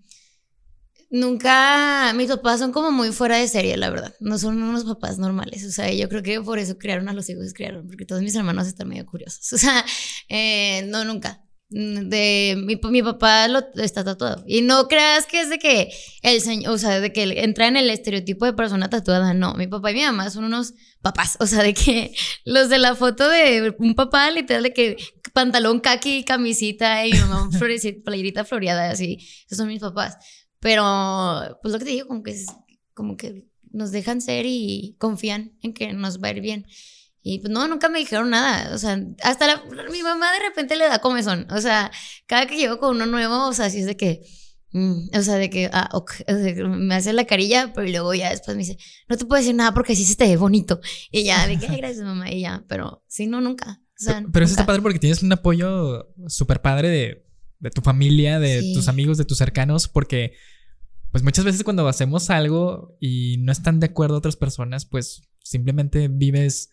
nunca. Mis papás son como muy fuera de serie, la verdad. No son unos papás normales. O sea, yo creo que por eso criaron a los hijos que criaron, porque todos mis hermanos están medio curiosos. O sea, eh, no, nunca. De, mi, mi papá lo, está tatuado. Y no creas que es de que el señor, o sea, de que entra en el estereotipo de persona tatuada. No, mi papá y mi mamá son unos papás. O sea, de que los de la foto de un papá, literal, de que pantalón kaki, camisita y mi mamá florecita, playerita floreada, así. Esos son mis papás. Pero, pues lo que te digo, como que, es, como que nos dejan ser y confían en que nos va a ir bien. Y pues no, nunca me dijeron nada. O sea, hasta la, mi mamá de repente le da comezón. O sea, cada que llego con uno nuevo, o sea, así es de que. mm, o sea, de que, ah, ok, o sea, que me hace la carilla, pero luego ya después me dice, no te puedo decir nada porque sí se te ve bonito. Y ya, de que, "Ay, gracias, mamá, y ya, pero sí, no, nunca. O sea, Pero eso está padre porque tienes un apoyo súper padre de, de tu familia, de Sí. tus amigos, de tus cercanos, porque pues muchas veces cuando hacemos algo y no están de acuerdo otras personas, pues simplemente vives,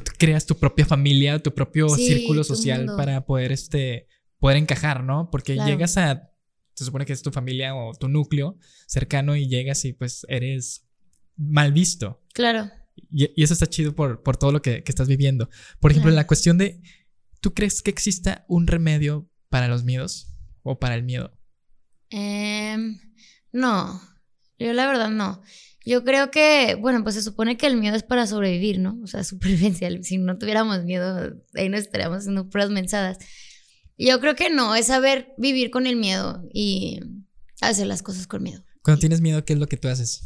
tú creas tu propia familia, tu propio Sí, círculo social para poder, este, poder encajar, ¿no? Porque Claro. llegas a, se supone que es tu familia o tu núcleo cercano y llegas y pues eres mal visto. Claro. Y, y eso está chido por, por todo lo que, que estás viviendo. Por ejemplo, Claro. la cuestión de, ¿tú crees que exista un remedio para los miedos o para el miedo? Em, no, yo la verdad no. Yo creo que, bueno, pues se supone que el miedo es para sobrevivir, ¿no? O sea, supervivencia. Si no tuviéramos miedo, ahí no estaríamos haciendo puras mensadas. Yo creo que no, es saber vivir con el miedo y hacer las cosas con miedo. Cuando tienes miedo, ¿qué es lo que tú haces?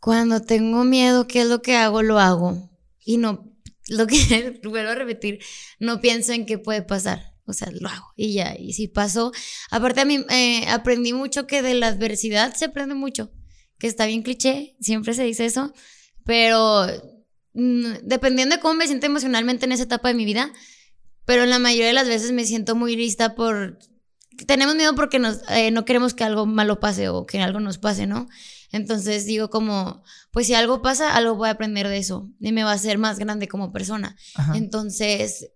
Cuando tengo miedo, ¿qué es lo que hago? Lo hago. Y no, lo que vuelvo a repetir, no pienso en qué puede pasar. O sea, lo hago y ya. Y si pasó, aparte a mí eh, aprendí mucho que de la adversidad se aprende mucho. Que está bien cliché, siempre se dice eso. Pero mm, dependiendo de cómo me siento emocionalmente en esa etapa de mi vida, pero la mayoría de las veces me siento muy lista por... Tenemos miedo porque nos, eh, no queremos que algo malo pase o que algo nos pase, ¿no? Entonces digo como, pues si algo pasa, algo voy a aprender de eso y me va a hacer más grande como persona. Ajá. Entonces,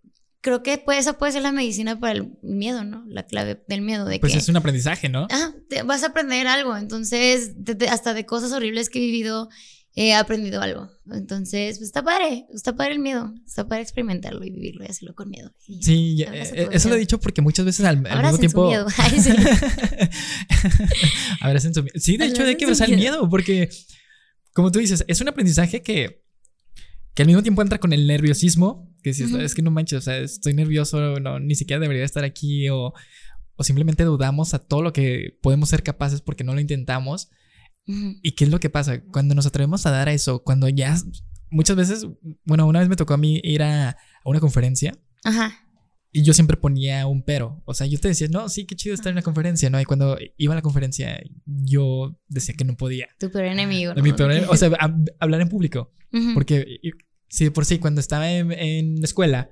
creo que pues, esa puede ser la medicina para el miedo, ¿no? La clave del miedo, de Pues que es un aprendizaje, ¿no? ah, te- vas a aprender algo. Entonces, de- de- hasta de cosas horribles que he vivido, he aprendido algo. Entonces, pues está padre, está padre el miedo, está padre experimentarlo y vivirlo y hacerlo con miedo. Y- Sí, eh, eso lo he dicho porque muchas veces al, al mismo Abracen su tiempo. miedo. Ay, sí. Abracen su miedo. Sí, de hecho, hay Abracen que abrazar el miedo porque, como tú dices, es un aprendizaje que, que al mismo tiempo entra con el nerviosismo. Que si Ujú. es que no manches, o sea, estoy nervioso, no, ni siquiera debería estar aquí o, o simplemente dudamos a todo lo que podemos ser capaces porque no lo intentamos. ¿Y qué es lo que pasa? Cuando nos atrevemos a dar a eso, cuando ya muchas veces, bueno, una vez me tocó a mí ir a, a una conferencia Ajá. Y yo siempre ponía un pero. O sea, yo te decía, no, sí, qué chido estar en la conferencia, ¿no? Y cuando iba a la conferencia, yo decía que no podía. Tu peor enemigo. De mi ¿no? peor- o sea, hab- hablar en público. Ujú. Porque y- sí, por sí, cuando estaba en, en la escuela,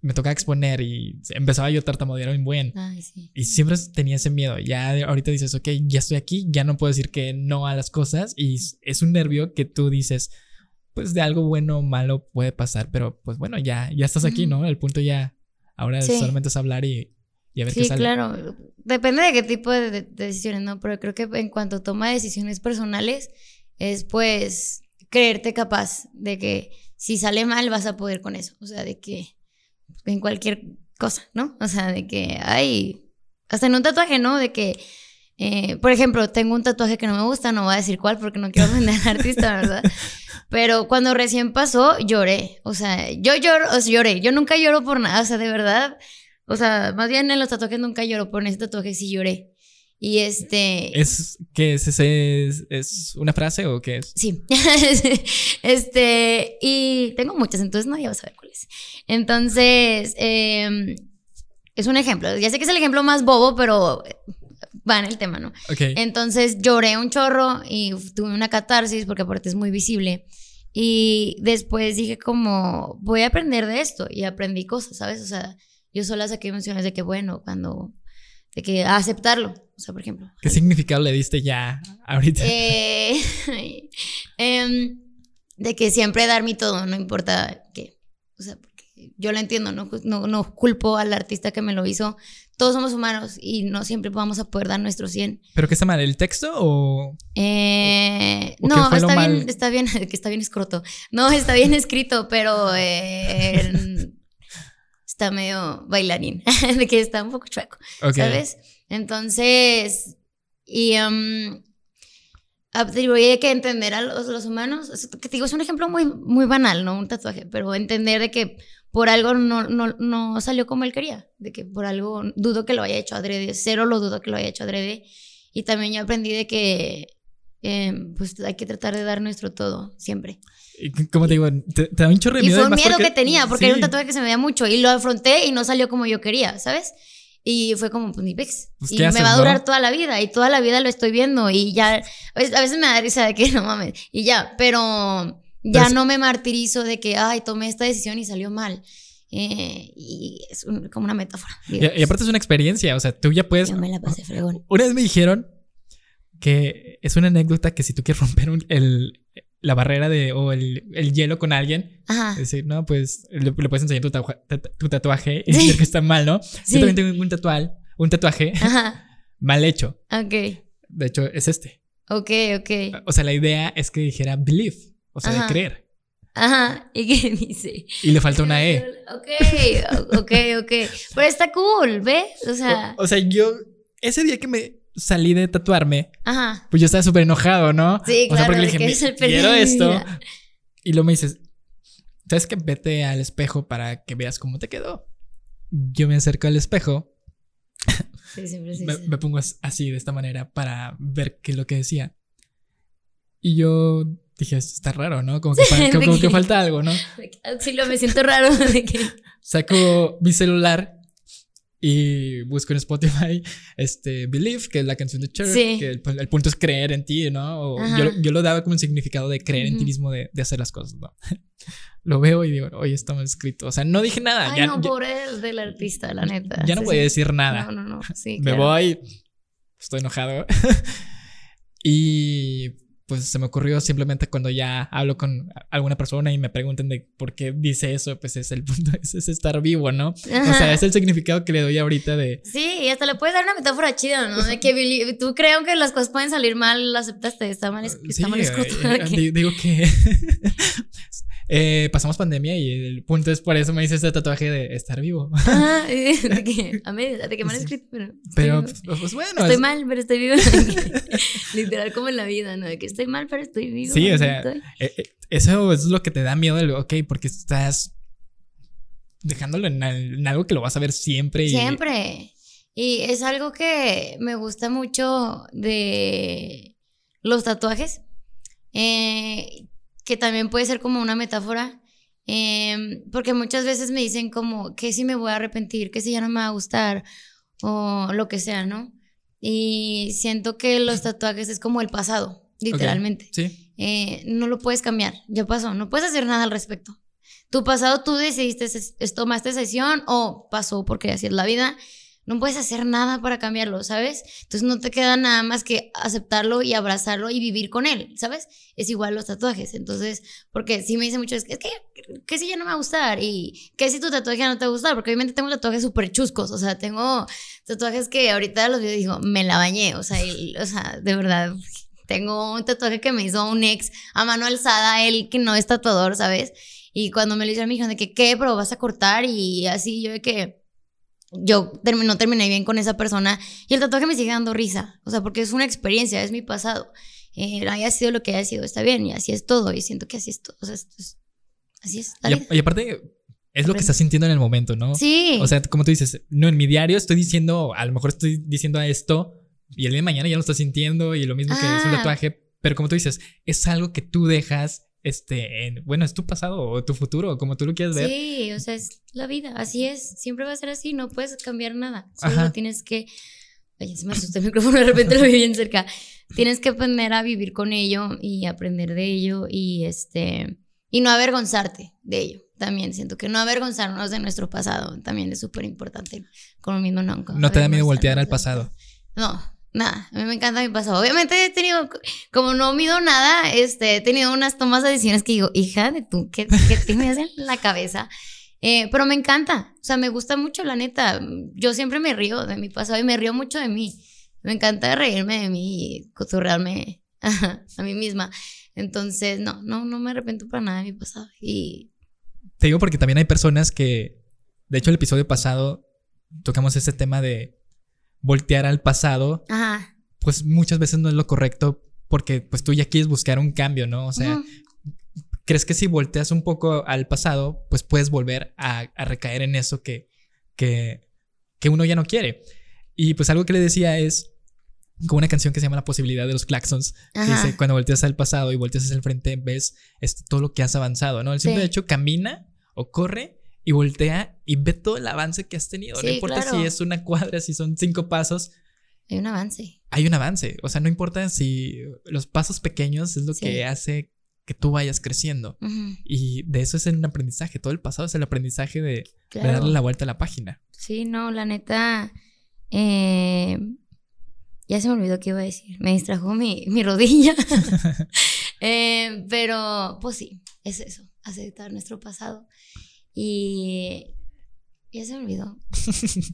me tocaba exponer y empezaba yo a tartamudear un buen. Ay, sí. Y siempre tenía ese miedo. Ya ahorita dices, ok, ya estoy aquí, ya no puedo decir que no a las cosas. Y es- un nervio que tú dices, pues de algo bueno o malo puede pasar, pero pues bueno, ya, ya estás aquí. ¿no? El punto ya, ahora Sí. solamente es hablar y, y a ver qué Sí, sale. claro. Depende de qué tipo de, de- de decisiones, ¿no? Pero creo que en cuanto toma decisiones personales, es pues creerte capaz de que si sale mal vas a poder con eso. O sea, de que en cualquier cosa, ¿no? O sea, de que hay, hasta en un tatuaje, ¿no? De que, eh, por ejemplo, tengo un tatuaje que no me gusta, no voy a decir cuál porque no quiero ofender al artista, ¿verdad? Pero cuando recién pasó, lloré. O sea, yo lloro, o sea, lloré. Yo nunca lloro por nada, o sea, de verdad. O sea, más bien en los tatuajes nunca lloro, pero en ese tatuaje sí lloré. Y este... ¿Es, ¿Qué es? ¿Es, es una frase o qué es? Sí. este, y tengo muchas, entonces nadie va a saber cuál es. Entonces, eh, es un ejemplo. Ya sé que es el ejemplo más bobo, pero va en el tema, ¿no? Ok. Entonces lloré un chorro y tuve una catarsis porque aparte es muy visible. Y después dije como, voy a aprender de esto y aprendí cosas, ¿sabes? O sea, yo sola saqué emociones de que, bueno, cuando, de que aceptarlo, o sea, por ejemplo. ¿Qué significado le diste ya ahorita? Eh, em, de que siempre dar mi todo, no importa qué. O sea, yo lo entiendo, no, no, no culpo al artista que me lo hizo. Todos somos humanos y no siempre vamos a poder dar nuestro 100. ¿Pero qué está mal? ¿El texto o...? Eh, ¿O qué no, está bien, está bien, que está bien escroto. No, está bien escrito, pero eh, está medio bailarín, de que está un poco chueco. ¿sabes? Entonces, y um, atribuye que entender a los, los humanos, que te digo, es un ejemplo muy, muy banal, ¿no? Un tatuaje, pero entender de que por algo no, no, no salió como él quería, de que por algo dudo que lo haya hecho adrede, cero lo dudo que lo haya hecho adrede, y también yo aprendí de que eh, pues hay que tratar de dar nuestro todo, siempre. Y Como te digo, te, te da un chorro de Y miedo. fue un además, miedo porque- que tenía, porque sí. era un tatuaje que se me veía mucho. Y lo afronté y no salió como yo quería, ¿sabes? Y fue como, pues ni pex. Pues, y ¿qué me haces, va a no? durar toda la vida. Y toda la vida lo estoy viendo. Y ya, a veces a veces me da risa de que no mames. Y ya, pero ya no me martirizo de que, ay, tomé esta decisión y salió mal. Eh, y es un- como una metáfora. Y, y aparte es una experiencia, o sea, tú ya puedes... Yo me la pasé fregón. Una vez me dijeron que es una anécdota que si tú quieres romper un- el, la barrera de, o el, el hielo con alguien, Ajá. decir, no, pues le, le puedes enseñar tu, tatua- ta- tu tatuaje y Sí. decir que está mal, ¿no? Sí. Yo también tengo un tatuaje, un tatuaje Ajá. mal hecho. Ok. De hecho, es este. Ok, ok. O sea, la idea es que dijera believe, o sea, de Ajá. creer. Ajá. ¿Y qué dice? Y le falta una E. Ok, ok, ok. Pero está cool, ¿ves? O sea, O, o sea, yo, ese día que me salí de tatuarme, ajá. pues yo estaba súper enojado, ¿no? Sí, O sea, porque le de dije, que "Mi- es el quiero de esto. Y luego me dices, ¿sabes qué? Vete al espejo para que veas cómo te quedó. Yo me acerco al espejo, Sí, siempre sí. me, sí. me pongo as- así, de esta manera, para ver qué es lo que decía. Y yo dije, "Esto está raro, ¿no? Como que, fa- ¿De como, como que falta algo, ¿no? De que, Auxilio, me siento raro de que. Saco mi celular y busco en Spotify este Believe, que es la canción de Cher, Sí. que el, el punto es creer en ti, ¿no? O yo, yo lo daba como un significado de creer en ti mismo, de, de hacer las cosas, ¿no? lo veo y digo, oye, está mal escrito. O sea, no dije nada. Ay, ya no, ya- pobre del, del artista, la neta. ya no Sí, voy a sí. decir nada. No, no, no. Sí, Me claro. voy, estoy enojado. y pues se me ocurrió simplemente cuando ya hablo con alguna persona y me preguntan de por qué dice eso, pues es el punto, es, es estar vivo, ¿no? O sea, es el significado que le doy ahorita de... Sí, y hasta le puedes dar una metáfora chida, ¿no? De que tú creo que las cosas pueden salir mal, lo aceptaste, está mal, es- está Sí, mal escrito. eh, eh, di- digo que eh, pasamos pandemia y el punto es por eso me hice este tatuaje de estar vivo. Y de que, a medio, de que mal escrito, pero. Pero pues, pues, bueno. Estoy es- mal, pero estoy vivo. Literal, como en la vida, ¿no? De que estoy mal, pero estoy vivo. Sí, o sea, estoy. eh, eh, eso es lo que te da miedo, ok, porque estás dejándolo en, en algo que lo vas a ver siempre. Y, Siempre. Y es algo que me gusta mucho de los tatuajes, eh, que también puede ser como una metáfora, eh, porque muchas veces me dicen como que si me voy a arrepentir, que si ya no me va a gustar, o lo que sea, ¿no? Y siento que los tatuajes es como el pasado, literalmente. Sí. Eh, no lo puedes cambiar, ya pasó, no puedes hacer nada al respecto. Tu pasado tú decidiste, es- es- tomaste decisión o pasó porque así es la vida, no puedes hacer nada para cambiarlo, ¿sabes? Entonces no te queda nada más que aceptarlo y abrazarlo y vivir con él, ¿sabes? Es igual los tatuajes, entonces, porque sí me dicen mucho, es que, que, si ya no me va a gustar y que si tu tatuaje no te va a gustar, porque obviamente tengo tatuajes súper chuscos, o sea, tengo tatuajes que ahorita los veo y digo, me la bañé, o sea, o sea, de verdad, tengo un tatuaje que me hizo un ex a mano alzada, él que no es tatuador, ¿sabes? Y cuando me lo hicieron me dijeron de que, ¿qué? Pero vas a cortar y así, yo de que yo no terminé bien con esa persona y el tatuaje me sigue dando risa, o sea, porque es una experiencia, es mi pasado. Eh, haya sido lo que haya sido, está bien, y así es todo, y siento que así es todo, o sea, esto es- así es. la Y, vida. y aparte, es lo que estás sintiendo en el momento, ¿no? Sí. O sea, como tú dices, no, en mi diario estoy diciendo, a lo mejor estoy diciendo esto y el día de mañana ya lo estás sintiendo y lo mismo que es un Ah. tatuaje, pero como tú dices, es algo que tú dejas, este, en, bueno, es tu pasado o tu futuro, como tú lo quieras ver. Sí, o sea, es la vida, así es, siempre va a ser así, no puedes cambiar nada, solo Ajá. tienes que, ay, se me asustó el micrófono, de repente lo vi bien cerca, tienes que aprender a vivir con ello y aprender de ello y este, y no avergonzarte de ello, también siento que no avergonzarnos de nuestro pasado también es súper importante, con lo mismo no. No te da miedo voltear al pasado. No, Nada, a mí me encanta mi pasado. Obviamente he tenido, como no mido nada, este, he tenido unas tomas de decisiones que digo, hija de tú, ¿qué, qué tienes en la cabeza? Eh, pero me encanta, o sea, me gusta mucho, la neta. Yo siempre me río de mi pasado y me río mucho de mí. Me encanta reírme de mí y coturrearme a mí misma. Entonces, no, no, no me arrepiento para nada de mi pasado. Y... Te digo porque también hay personas que, de hecho, el episodio pasado tocamos ese tema de voltear al pasado, Ajá. pues muchas veces no es lo correcto porque pues tú ya quieres buscar un cambio, ¿no? O sea, crees que si volteas un poco al pasado, pues puedes volver a, recaer en eso que, que, que, uno ya no quiere. Y pues algo que le decía es como una canción que se llama La posibilidad de los claxons, que dice, cuando volteas al pasado y volteas hacia el frente, ves este, todo lo que has avanzado, ¿no? El simple hecho camina o corre y voltea y ve todo el avance que has tenido. no importa si es una cuadra, si son cinco pasos. Hay un avance. Hay un avance. O sea, no importa si los pasos pequeños es lo que hace que tú vayas creciendo. Y de eso es el aprendizaje. Todo el pasado es el aprendizaje de, darle la vuelta a la página. Sí, no, la neta. Eh, ya se me olvidó qué iba a decir. Me distrajo mi, mi rodilla. Eh, pero, pues sí, es eso. Aceptar nuestro pasado. Y ya se me olvidó.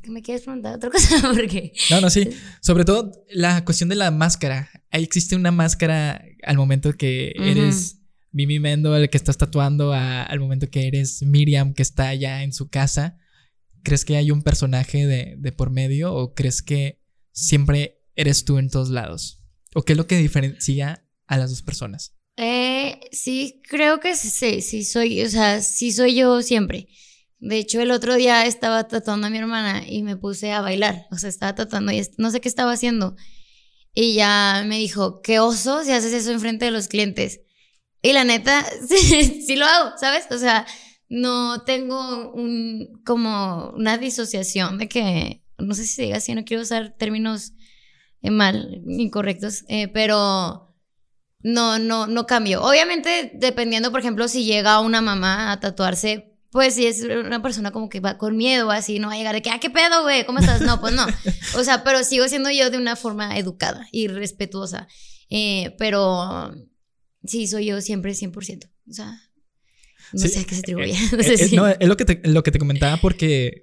¿Que me quieres preguntar otra cosa? Porque... No, no, sí. Sobre todo la cuestión de la máscara. Ahí existe una máscara al momento que eres Mimi Mendo, el que estás tatuando, al momento que eres Miriam, que está allá en su casa. ¿Crees que hay un personaje de, de por medio o crees que siempre eres tú en todos lados? ¿O qué es lo que diferencia a las dos personas? Eh, sí, creo que sí, sí soy, o sea, sí soy yo siempre. De hecho, el otro día estaba tatuando a mi hermana y me puse a bailar, o sea, estaba tatuando y no sé qué estaba haciendo. Y ya me dijo, qué oso si haces eso enfrente de los clientes. Y la neta, sí, lo hago, ¿sabes? O sea, no tengo un, como una disociación de que, no sé si se diga así, no quiero usar términos eh, mal, incorrectos, eh, pero no, no, no cambio. Obviamente, dependiendo, por ejemplo, si llega una mamá a tatuarse, pues si es una persona como que va con miedo, así, no va a llegar de que, ah, ¿qué pedo, güey? ¿Cómo estás? No, pues no. O sea, pero sigo siendo yo de una forma educada y respetuosa. Eh, pero sí, soy yo siempre 100%. O sea, no sé a qué se atribuye. Eh, no, sé eh, no, es lo que, te, lo que te comentaba porque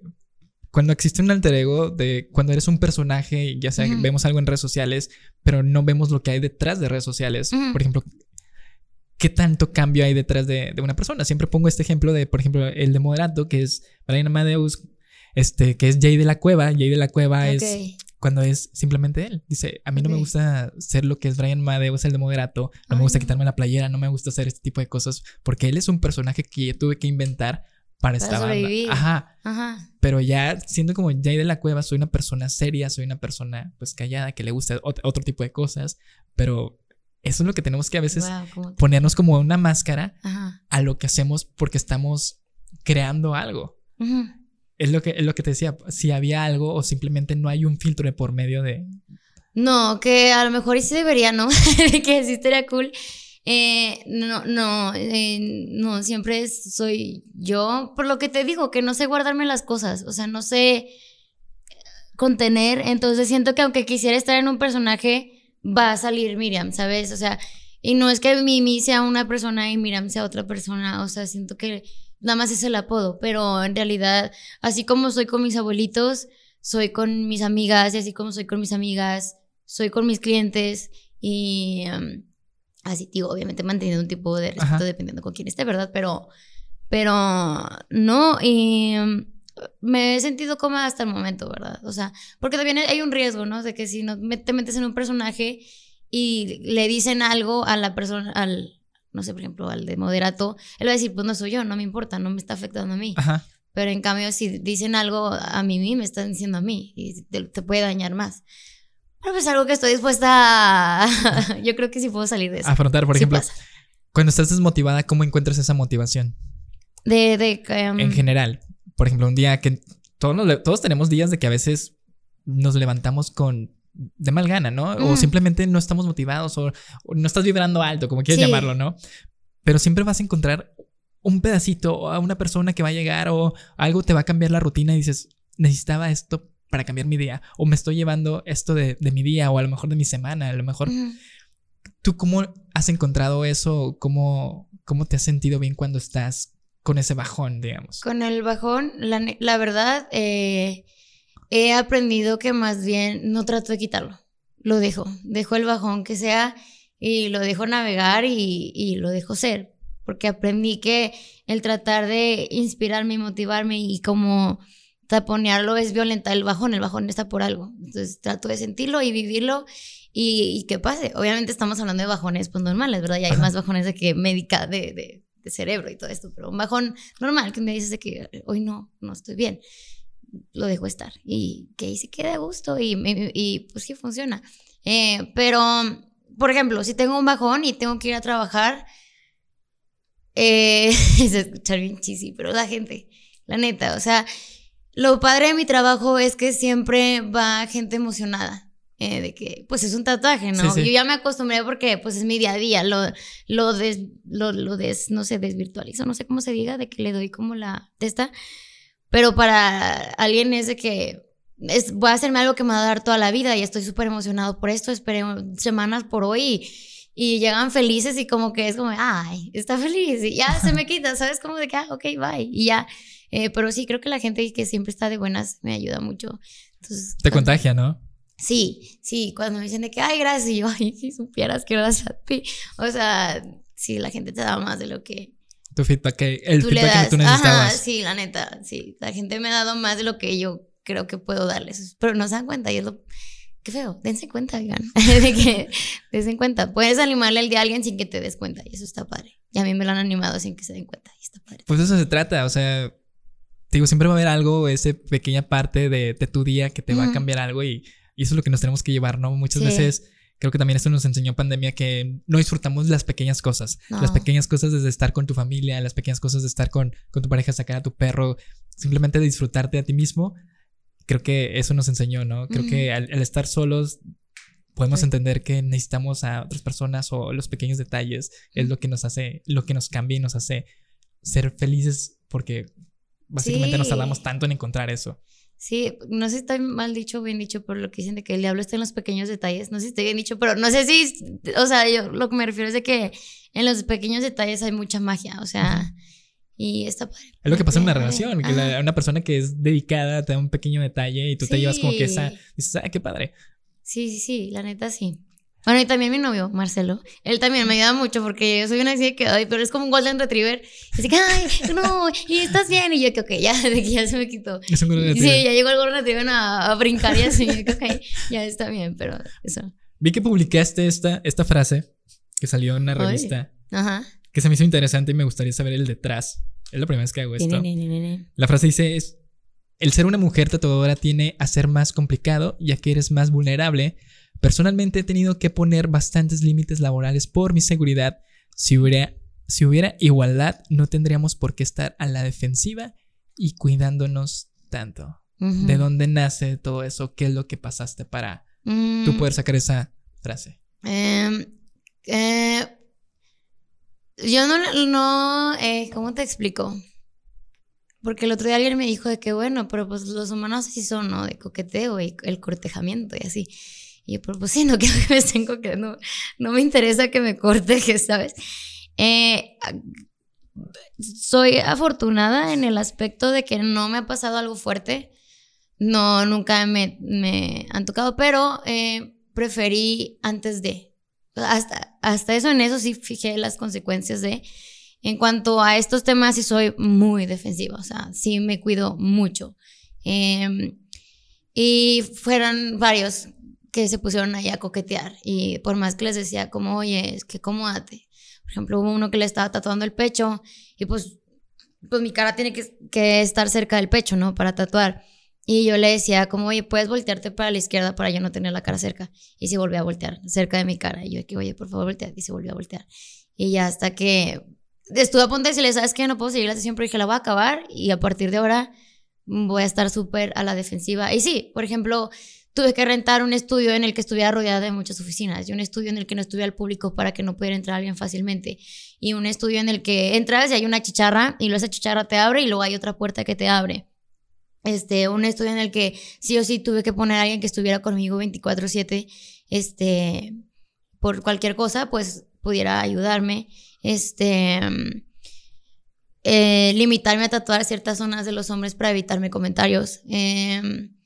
cuando existe un alter ego de cuando eres un personaje, ya sea vemos algo en redes sociales, pero no vemos lo que hay detrás de redes sociales. Por ejemplo, ¿qué tanto cambio hay detrás de, una persona? Siempre pongo este ejemplo de, por ejemplo, el de Moderato, que es Brian Amadeus, este, que es Jay de la Cueva. Jay de la Cueva es cuando es simplemente él. Dice, a mí no me gusta ser lo que es Brian Amadeus, el de Moderato, no me gusta quitarme la playera, no me gusta hacer este tipo de cosas, porque él es un personaje que yo tuve que inventar para, esta banda. Ajá. Ajá. Pero ya siendo como Jay de la Cueva, soy una persona seria, soy una persona pues callada, que le gusta otro tipo de cosas, pero eso es lo que tenemos que a veces ponernos como una máscara a lo que hacemos porque estamos creando algo. Es lo que, es lo que te decía, si había algo o simplemente no hay un filtro de por medio de... No, que a lo mejor sí debería, ¿no? que sí estaría cool. Eh, no, no, eh, no, siempre soy yo, por lo que te digo, que no sé guardarme las cosas, o sea, no sé contener, entonces siento que aunque quisiera estar en un personaje, va a salir Miriam, ¿sabes? O sea, y no es que Mimi sea una persona y Miriam sea otra persona, o sea, siento que nada más es el apodo, pero en realidad, así como soy con mis abuelitos, soy con mis amigas, y así como soy con mis amigas, soy con mis clientes y... Em, Así, digo, obviamente manteniendo un tipo de respeto dependiendo con quién esté, ¿verdad? Pero, pero no, y mm, me he sentido cómoda hasta el momento, ¿verdad? O sea, porque también hay un riesgo, ¿no? De que si no te metes en un personaje y le dicen algo a la persona, al, no sé, por ejemplo, al de moderato, él va a decir, pues no soy yo, no me importa, no me está afectando a mí. Ajá. Pero en cambio, si dicen algo a mí, me están diciendo a mí y te, te puede dañar más. Pero pues algo que estoy dispuesta a... Yo creo que sí puedo salir de eso. Afrontar, por ejemplo. Cuando estás desmotivada, ¿cómo encuentras esa motivación? De... de em, en general. Por ejemplo, un día que... Todos, todos tenemos días de que a veces nos levantamos con de mal gana, ¿no? O simplemente no estamos motivados o, no estás vibrando alto, como quieras llamarlo, ¿no? Pero siempre vas a encontrar un pedacito o a una persona que va a llegar o algo te va a cambiar la rutina y dices, necesitaba esto para cambiar mi día, o me estoy llevando esto de, mi día, o a lo mejor de mi semana, a lo mejor... ¿Tú cómo has encontrado eso? ¿Cómo, ¿Cómo te has sentido bien cuando estás con ese bajón, digamos? Con el bajón, la, verdad, eh, he aprendido que más bien no trato de quitarlo. Lo dejo, dejo el bajón que sea y lo dejo navegar y, y lo dejo ser. Porque aprendí que el tratar de inspirarme y motivarme y como taponearlo es violentar el bajón, el bajón está por algo. Entonces trato de sentirlo y vivirlo y, que pase. Obviamente estamos hablando de bajones pues normales, ¿verdad? Ya hay más bajones de que médica de, de, cerebro y todo esto, pero un bajón normal que me dices de que hoy no, no estoy bien, lo dejo estar y que ahí se quede a gusto y, y, pues sí funciona. Eh, pero, por ejemplo, si tengo un bajón y tengo que ir a trabajar, eh, es escuchar bien chisi, pero la gente, la neta, o sea, lo padre de mi trabajo es que siempre va gente emocionada. Eh, de que pues es un tatuaje, ¿no? Yo ya me acostumbré porque pues es mi día a día, lo, lo, des, lo, lo des, no sé, desvirtualizo, no sé cómo se diga, de que le doy como la testa, pero para alguien es de que es, voy a hacerme algo que me va a dar toda la vida y estoy súper emocionado por esto, esperé semanas por hoy y, llegan felices y como que es como, ay, está feliz y ya se me quita, ¿sabes? Como de que, ah, ok, bye, y ya. Eh, pero sí, creo que la gente que siempre está de buenas me ayuda mucho. Te contagia, ¿no? Sí, sí, cuando me dicen de que, ay, gracias, y yo, ay, si supieras que gracias a ti. O sea, sí, la gente te da más de lo que... Tu feedback, el feedback que tú necesitabas. Ajá, sí, la neta, sí. La gente me ha dado más de lo que yo creo que puedo darles. Pero no se dan cuenta y es lo... Qué feo, dense cuenta, digan. de que dense cuenta. Puedes animarle el día a alguien sin que te des cuenta y eso está padre. Y a mí me lo han animado sin que se den cuenta y está padre. Pues eso se trata, o sea, digo, siempre va a haber algo, esa pequeña parte de, tu día que te va a cambiar algo y y eso es lo que nos tenemos que llevar, ¿no? Muchas veces creo que también esto nos enseñó pandemia que no disfrutamos las pequeñas cosas. Las pequeñas cosas desde estar con tu familia, las pequeñas cosas de estar con, con tu pareja, sacar a tu perro, simplemente disfrutarte a ti mismo. Creo que eso nos enseñó, ¿no? Creo que al, estar solos podemos entender que necesitamos a otras personas o los pequeños detalles es lo que nos hace, lo que nos cambia y nos hace ser felices porque básicamente nos tardamos tanto en encontrar eso. Sí, no sé si está mal dicho o bien dicho por lo que dicen de que el diablo está en los pequeños detalles. No sé si está bien dicho, pero no sé si, o sea, yo lo que me refiero es de que en los pequeños detalles hay mucha magia, o sea, y está padre. Es lo que pasa en una relación, que una persona que es dedicada te da un pequeño detalle y tú te llevas como que esa, dices, ah, qué padre. Sí, sí, sí, la neta sí. Bueno, y también mi novio, Marcelo, él también me ayuda mucho porque yo soy una así que, ay, pero es como un golden retriever. Así que, ay, no, y estás bien. Y yo, que, ok, ya, de que ya se me quitó. Es un golden retriever. Sí, ya llegó el golden retriever a, a brincar y así. que, ok, ya está bien, pero eso. Vi que publicaste esta, esta frase que salió en una revista. Ajá. Que se me hizo interesante y me gustaría saber el detrás. Es la primera vez que hago esto. La frase dice es, el ser una mujer tatuadora tiene a ser más complicado ya que eres más vulnerable Personalmente he tenido que poner bastantes límites laborales por mi seguridad. Si hubiera, si hubiera igualdad, no tendríamos por qué estar a la defensiva y cuidándonos tanto. ¿De dónde nace todo eso? ¿Qué es lo que pasaste para tú mm. poder sacar esa frase? Em, eh, yo no, no eh, ¿cómo te explico? Porque el otro día alguien me dijo de que bueno, pero pues los humanos así son, ¿no? De coqueteo y el cortejamiento y así. Y yo, pues sí, no quiero que me estén coqueteando, no me interesa que me corte, ¿sabes? Eh, soy afortunada en el aspecto de que no me ha pasado algo fuerte. No, nunca me, me han tocado, pero eh, preferí antes de. Hasta, hasta eso, en eso sí fijé las consecuencias de. En cuanto a estos temas, sí soy muy defensiva, o sea, sí me cuido mucho. Em, y fueron varios que se pusieron ahí a coquetear y por más que les decía como, oye, es que acomódate. Por ejemplo, hubo uno que le estaba tatuando el pecho y pues, pues mi cara tiene que, que estar cerca del pecho, ¿no? Para tatuar. Y yo le decía como, oye, puedes voltearte para la izquierda para yo no tener la cara cerca. Y se volvió a voltear cerca de mi cara. Y yo que, oye, por favor, voltea. Y se volvió a voltear. Y ya hasta que estuve a punto de decirle, ¿sabes qué? No puedo seguir la sesión, pero dije, la voy a acabar. Y a partir de ahora voy a estar súper a la defensiva. Y sí, por ejemplo, tuve que rentar un estudio en el que estuviera rodeada de muchas oficinas y un estudio en el que no estuviera al público para que no pudiera entrar bien fácilmente y un estudio en el que entras y hay una chicharra y luego esa chicharra te abre y luego hay otra puerta que te abre. este, un estudio en el que sí o sí tuve que poner a alguien que estuviera conmigo 24/7, este, por cualquier cosa, pues pudiera ayudarme, este, eh, limitarme a tatuar ciertas zonas de los hombres para evitarme comentarios. Em,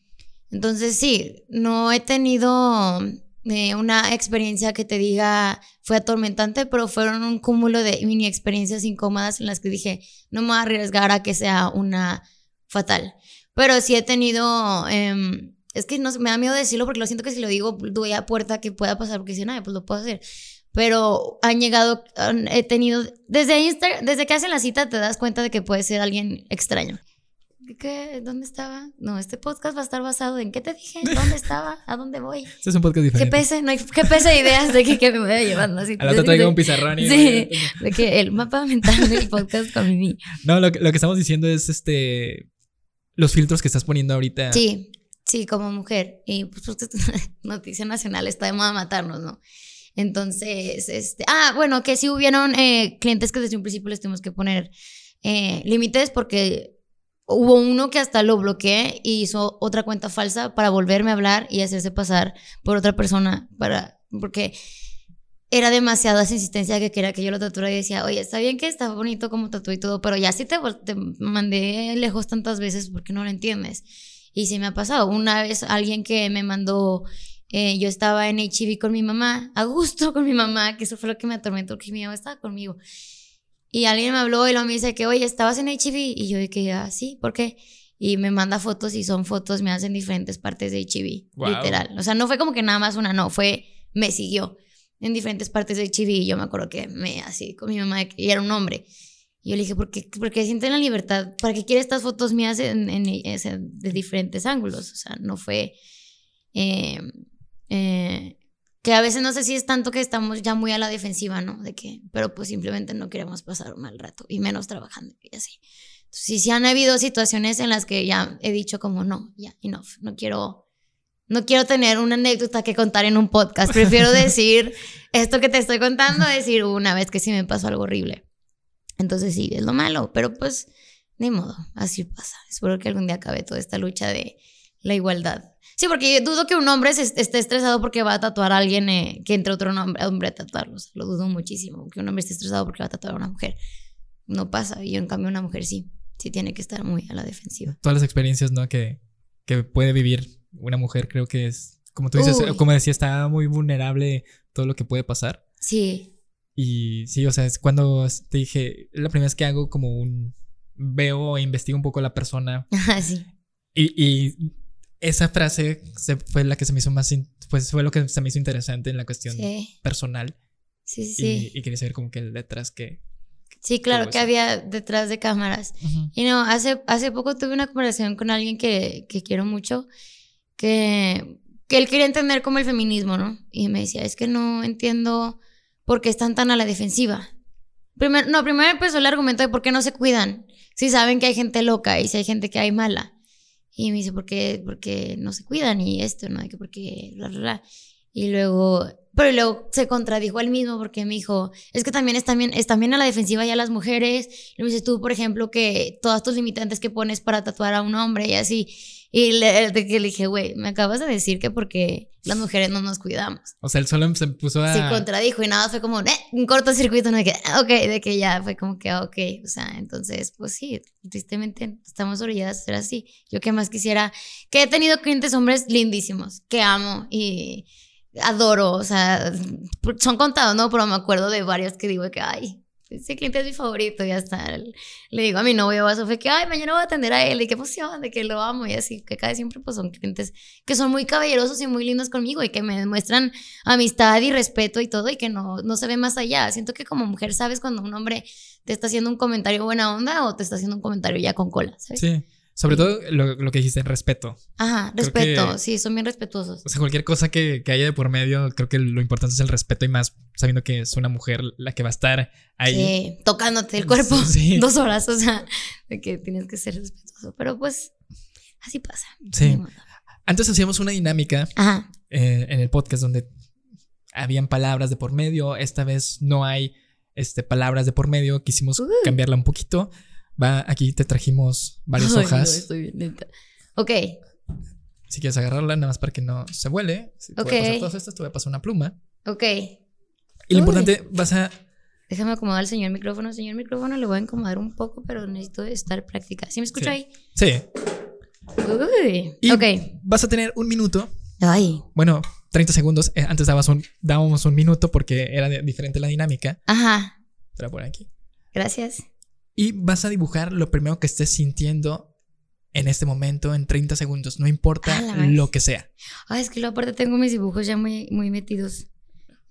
entonces sí, no he tenido eh, una experiencia que te diga fue atormentante, pero fueron un cúmulo de mini experiencias incómodas en las que dije, no me voy a arriesgar a que sea una fatal. Pero sí he tenido, em, es que no, me da miedo decirlo porque lo siento que si lo digo doy a puerta que pueda pasar porque si no, pues lo puedo hacer. Pero han llegado, he tenido, desde Instagram, desde que hacen la cita te das cuenta de que puede ser alguien extraño. ¿Qué? ¿Dónde estaba? No, este podcast va a estar basado en ¿qué te dije? ¿Dónde estaba? ¿A dónde voy? Este es un podcast diferente. ¿Qué pese? No hay ¿qué pese ideas de que, me voy a llevar. Así, Al otro traigo un pizarrón y Sí, de que el mapa mental del podcast con mi No, lo, lo que estamos diciendo es este los filtros que estás poniendo ahorita. Sí, sí, como mujer. Y pues, pues noticia nacional está de moda matarnos, ¿no? Entonces, este, ah, bueno, que sí hubieron eh, clientes que desde un principio les tuvimos que poner eh, límites porque hubo uno que hasta lo bloqueé y hizo otra cuenta falsa para volverme a hablar y hacerse pasar por otra persona para porque era demasiada esa insistencia que quería que yo lo tatuara y decía, oye, está bien que está bonito como tatué y todo, pero ya sí te, mandé lejos tantas veces porque no lo entiendes. Y sí me ha pasado. Una vez alguien que me mandó, eh, yo estaba en HIV con mi mamá, a gusto con mi mamá, que eso fue lo que me atormentó, que mi mamá estaba conmigo. Y alguien me habló y lo me dice que, oye, ¿estabas en HIV? Y yo dije, ah, sí, ¿por qué? Y me manda fotos y son fotos, me hacen diferentes partes de HIV, literal. O sea, no fue como que nada más una, no, fue, me siguió en diferentes partes de HIV y yo me acuerdo que me así con mi mamá y era un hombre. Y yo le dije, ¿por qué, porque sienten la libertad? ¿Para qué quiere estas fotos mías en, en, de diferentes ángulos? O sea, no fue... Eh, eh, que a veces no sé si es tanto que estamos ya muy a la defensiva, ¿no? De que, pero pues simplemente no queremos pasar un mal rato y menos trabajando y así. Entonces, sí, sí han habido situaciones en las que ya he dicho como, no, ya, enough, no quiero no quiero tener una anécdota que contar en un podcast. Prefiero decir esto que te estoy contando, decir una vez que sí me pasó algo horrible. Entonces sí, es lo malo, pero pues ni modo, así pasa. Espero que algún día acabe toda esta lucha de la igualdad. Sí, porque dudo que un hombre esté estresado porque va a tatuar a alguien eh, que entre otro nombre, hombre a tatuarlo. lo dudo muchísimo, que un hombre esté estresado porque va a tatuar a una mujer. No pasa, y en cambio una mujer sí, sí tiene que estar muy a la defensiva. Todas las experiencias, ¿no? Que, que puede vivir una mujer creo que es, como tú dices, como decía, está muy vulnerable todo lo que puede pasar. Sí. Y sí, o sea, es cuando te dije, la primera vez que hago como un, veo e investigo un poco a la persona. Ah, sí. Y, y esa frase fue la que se me hizo más, pues fue lo que se me hizo interesante en la cuestión personal. Sí, sí. Y, quería saber como que detrás que... Sí, claro, que había detrás de cámaras. Y no, hace, hace poco tuve una conversación con alguien que, que quiero mucho que, que él quería entender como el feminismo, ¿no? Y me decía, es que no entiendo por qué están tan a la defensiva. Primero, no, primero empezó el argumento de por qué no se cuidan. Si saben que hay gente loca y si hay gente que hay mala. Y me dice, ¿por qué, porque no se cuidan? Y esto, ¿no? Que porque, bla, bla. Y luego, pero luego se contradijo él mismo porque me dijo, es que también es también, es también a la defensiva ya las mujeres. Y me dices tú, por ejemplo, que todas tus limitantes que pones para tatuar a un hombre y así. Y le, le dije, güey, me acabas de decir que porque las mujeres no nos cuidamos. O sea, él solo se puso a... Sí, contradijo y nada, fue como, eh, un cortocircuito, no de que, ah, ok, de que ya fue como que, ah, ok, o sea, entonces, pues sí, tristemente estamos orilladas a ser así. Yo que más quisiera, que he tenido clientes hombres lindísimos, que amo y adoro, o sea, son contados, ¿no? Pero me acuerdo de varios que digo que, ay, ese cliente es mi favorito, ya está. Le digo a mi novio, a Sofía, que, ay, mañana voy a atender a él, y qué emoción de que lo amo, y así, que cada siempre pues son clientes que son muy caballerosos y muy lindos conmigo, y que me demuestran amistad y respeto y todo, y que no, no se ve más allá. Siento que como mujer sabes cuando un hombre te está haciendo un comentario buena onda o te está haciendo un comentario ya con cola. Sí. Sobre todo lo, lo, que dijiste, respeto. Ajá, respeto, sí, son bien respetuosos. O sea, cualquier cosa que, que, haya de por medio, creo que lo importante es el respeto y más sabiendo que es una mujer la que va a estar ahí. Sí, tocándote el cuerpo dos horas, o sea, de que tienes que ser respetuoso. Pero pues, así pasa. Sí. Antes hacíamos una dinámica eh, en el podcast donde habían palabras de por medio. Esta vez no hay este, palabras de por medio. Quisimos cambiarla un poquito. Va, aquí te trajimos varias hojas. estoy bien Ok. Si quieres agarrarla, nada más para que no se vuele. Si te voy a pasar Ok. todas estas, te voy a pasar una pluma. Ok. Y lo Uy. importante, vas a. Déjame acomodar al señor micrófono. Señor micrófono, le voy a incomodar un poco, pero necesito estar práctica. ¿Sí me escucha Sí. ahí? Sí. Uy. Y Ok. vas a tener un minuto. Ay. Bueno, 30 segundos. Eh, Antes dabas un, dábamos un minuto porque era diferente la dinámica. Ajá. A poner aquí. Gracias. Y vas a dibujar lo primero que estés sintiendo en este momento en 30 segundos. No importa Ah, lo que sea. Ay, es que luego aparte tengo mis dibujos ya muy, muy metidos.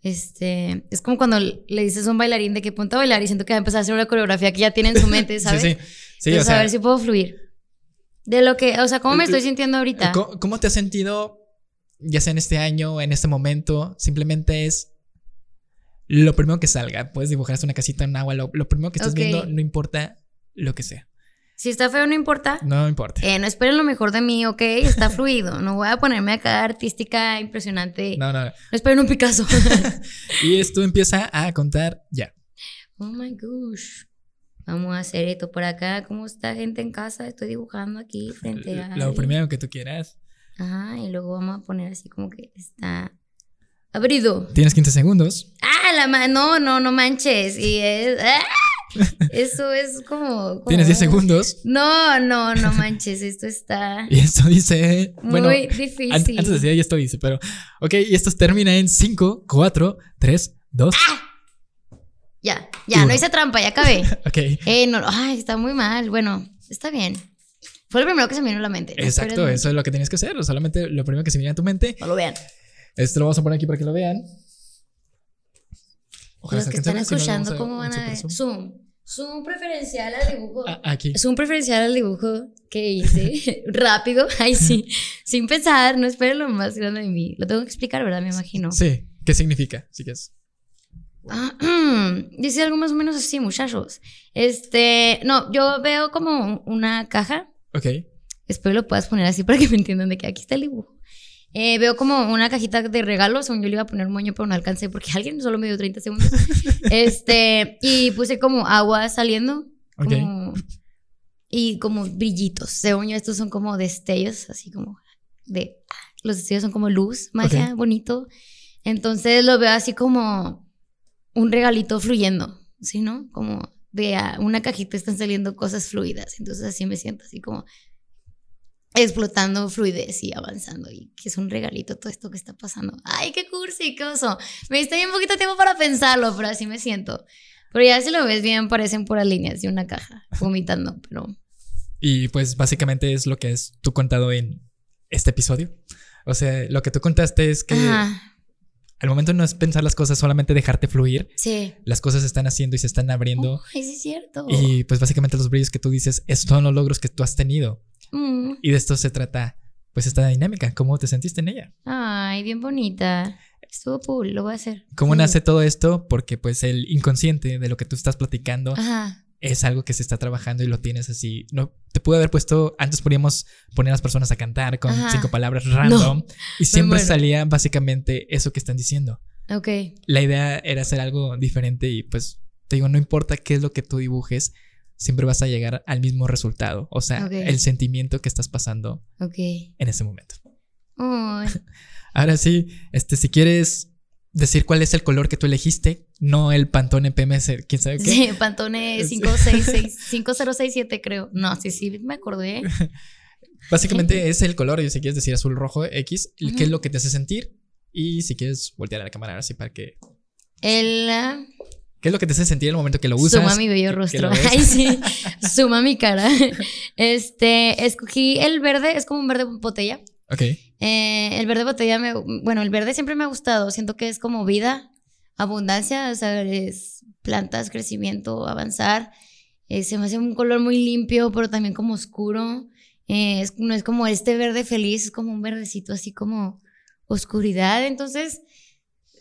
Este, es como cuando le dices a un bailarín de que ponte a bailar y siento que va a empezar a hacer una coreografía que ya tiene en su mente, ¿sabes? Sí, sí. Sí, Entonces, o sea, a ver si puedo fluir. De lo que, o sea, ¿cómo me estoy sintiendo ahorita? ¿cómo, cómo te has sentido, ya sea en este año, en este momento? Simplemente es lo primero que salga. Puedes dibujar hasta una casita en agua. Lo, lo primero que estés Ok. viendo, no importa lo que sea. Si está feo, no importa. No importa. Eh, no esperen lo mejor de mí, ¿ok? Está fluido. No voy a ponerme acá artística, impresionante. No, No, no. esperen un Picasso. Y esto empieza a contar ya. oh my gosh. Vamos a hacer esto por acá. ¿Cómo está gente en casa? Estoy dibujando aquí frente a. Lo primero que tú quieras. Ajá, y luego vamos a poner así como que está abrido. Tienes 15 segundos. Ah, la ma no, no, no manches. Y es. ¡ah! Eso es como. como- Tienes 10 segundos. No, no, no manches. Esto está Y esto dice. Bueno, muy an- difícil. antes decía y esto dice, pero. Ok, y esto termina en 5, 4, 3, 2. Ya, ya, Uno. no hice trampa, ya acabé. Ok. Eh, no, ay, está muy mal. Bueno, está bien. Fue lo primero que se me vino a la mente. No Exacto, eso es lo que tienes que hacer. Solamente lo primero que se viene a tu mente. No lo vean. Esto lo vamos a poner aquí para que lo vean. Los que están si escuchando, ¿cómo van a ver? zoom. Zoom. Preferencial al dibujo. Ah, aquí. Zoom preferencial al dibujo que hice. Rápido. Ay, sí. Sin pensar. No esperen lo más grande de mí. Lo tengo que explicar, ¿verdad? Me imagino. Sí, ¿qué significa? Sí que es. Ah, Dice algo más o menos así, muchachos. Este, no, yo veo como una caja. Ok. Espero lo puedas poner así para que me entiendan de que aquí está el dibujo. Eh, veo como una cajita de regalos, según yo le iba a poner un moño, pero no alcancé porque alguien solo me dio 30 segundos. este, y puse como agua saliendo. Ok. como- y como brillitos. Según yo, estos son como destellos, así como de. Los destellos son como luz, magia, bonito. Entonces lo veo así como un regalito fluyendo, ¿sí, no? Como de a una cajita están saliendo cosas fluidas. Entonces así me siento, así como explotando fluidez y avanzando. Y que es un regalito todo esto que está pasando. ¡Ay, qué cursi, qué oso! Me ahí un poquito de tiempo para pensarlo, pero así me siento. Pero ya si lo ves bien, parecen puras líneas de una caja, vomitando, pero... Y pues básicamente es lo que es tú contado en este episodio. O sea, lo que tú contaste es que Ajá, al momento no es pensar las cosas, solamente dejarte fluir. sí. Las cosas se están haciendo y se están abriendo. Ay, sí es cierto. Y pues básicamente los brillos que tú dices, esos son los logros que tú has tenido. Mm, Y de esto se trata, pues, esta dinámica. ¿Cómo te sentiste en ella? Ay, bien bonita. Estuvo cool, lo voy a hacer. ¿Cómo Sí. nace todo esto? Porque pues el inconsciente de lo que tú estás platicando Ajá. es algo que se está trabajando y lo tienes así. No te pude haber puesto, antes podíamos poner a las personas a cantar con Ajá. cinco palabras random y siempre salía básicamente eso que están diciendo. Ok. La idea era hacer algo diferente y pues te digo, no importa qué es lo que tú dibujes, siempre vas a llegar al mismo resultado. O sea, Ok. el sentimiento que estás pasando Ok. en ese momento. Ay, Ahora sí, este, si quieres decir cuál es el color que tú elegiste, no el Pantone PMS, quién sabe qué. Sí, Pantone Sí. 566 5067 creo. No, sí, sí, me acordé. Básicamente es el color, y si quieres decir azul, rojo, X, Ujú. qué es lo que te hace sentir. Y si quieres voltear a la cámara así para que. El ah, ¿Qué es lo que te hace sentir en el momento que lo usas? suma mi bello rostro. Ay, sí. Suma mi cara. Este, escogí el verde, es como un verde botella. Ok. Eh, el verde botella me, bueno, el verde siempre me ha gustado. Siento que es como vida, abundancia, o sea, es plantas, crecimiento, avanzar. Eh, se me hace un color muy limpio, pero también como oscuro. Eh, es- no es como este verde feliz, es como un verdecito así como oscuridad. Entonces,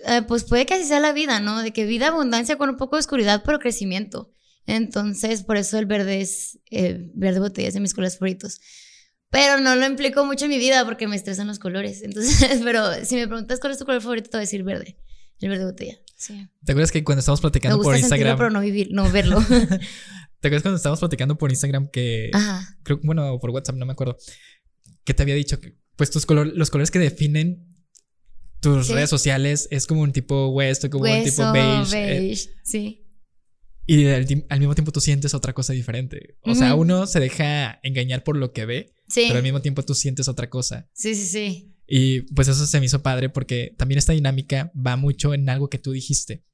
eh, pues puede que así sea la vida, ¿no? De que vida, abundancia con un poco de oscuridad, pero crecimiento. Entonces, por eso el verde es, eh, verde botella es de mis colores favoritos. Pero no lo implico mucho en mi vida porque me estresan los colores. Entonces, pero si me preguntas cuál es tu color favorito, te voy a decir verde. El verde botella. Sí. ¿Te acuerdas que cuando estábamos Me platicando gusta por sentirlo, Instagram? pero no vivir, no verlo. ¿Te acuerdas cuando estábamos platicando por Instagram que. Ajá. Creo, bueno, por WhatsApp, no me acuerdo. que te había dicho que, pues, tus colores, los colores que definen tus Sí. redes sociales es como un tipo hueso, como un tipo beige. eh, beige, sí. y al, mismo tiempo tú sientes otra cosa diferente. O sea, uno se deja engañar por lo que ve, Sí. pero al mismo tiempo tú sientes otra cosa. Sí, sí, sí. Y pues eso se me hizo padre porque también esta dinámica va mucho en algo que tú dijiste.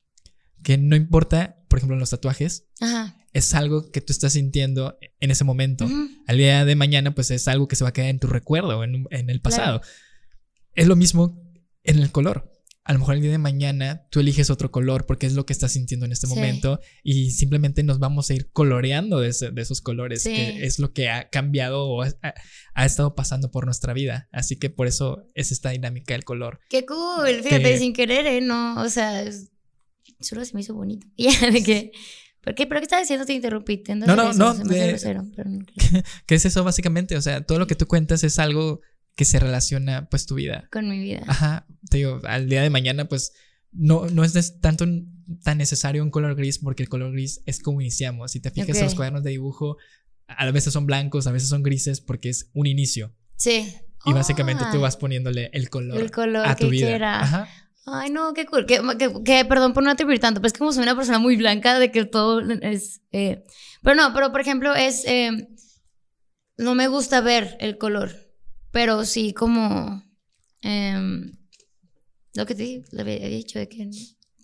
Que no importa, por ejemplo, en los tatuajes, Ajá. es algo que tú estás sintiendo en ese momento. Al día de mañana, pues es algo que se va a quedar en tu recuerdo, en, en el pasado. Claro. Es lo mismo en el color. A lo mejor el día de mañana tú eliges otro color porque es lo que estás sintiendo en este Sí. momento y simplemente nos vamos a ir coloreando de, ese- de esos colores, Sí. que es lo que ha cambiado o ha, estado pasando por nuestra vida. Así que por eso es esta dinámica del color. Qué cool. Fíjate, Que- sin querer, ¿eh? No, o sea, es- solo se me hizo bonito. Y ya, de que. ¿Por qué? ¿Pero qué estás diciendo? Te interrumpí. Te No, no, no, me de- grosero, pero no- ¿Qué es eso básicamente? O sea, todo lo que tú cuentas es algo que se relaciona pues tu vida. con mi vida. Ajá, te digo, al día de mañana pues no, no es tanto tan necesario un color gris porque el color gris es como iniciamos. Si te fijas en los cuadernos de dibujo, a veces son blancos, a veces son grises porque es un inicio. Sí. Y básicamente tú Ah, vas poniéndole el color, El color a tu que vida. quiera. Ajá. Ay, no, qué cool. Que, que- que, perdón por no atribuir tanto, pues como soy una persona muy blanca de que todo es... eh, pero no, pero por ejemplo es... eh, no me gusta ver el color, pero sí como... em, lo que te había dicho de que...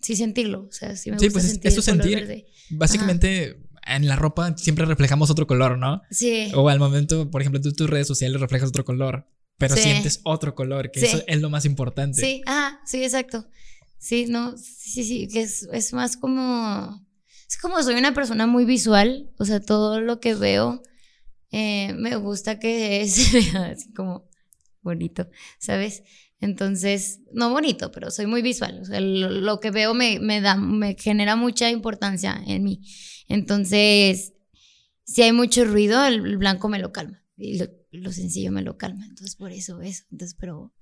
Sí sentirlo, o sea, sí me Sí, gusta pues es- sentir eso el sentir. verde. Básicamente en la ropa siempre reflejamos otro color, ¿no? Sí, O al momento, por ejemplo, tú en tus redes sociales reflejas otro color, pero Sí. sientes otro color, que Sí. eso es lo más importante. sí, ajá, sí, exacto. Sí, no, sí, sí, que es, es más como... Es como soy una persona muy visual, o sea, todo lo que veo eh, me gusta que se vea así como bonito, ¿sabes? Entonces, no bonito, pero soy muy visual, o sea, lo, lo que veo me, me da, me genera mucha importancia en mí. Entonces, si hay mucho ruido, el, el blanco me lo calma y lo, lo sencillo me lo calma, entonces por eso eso, entonces, pero...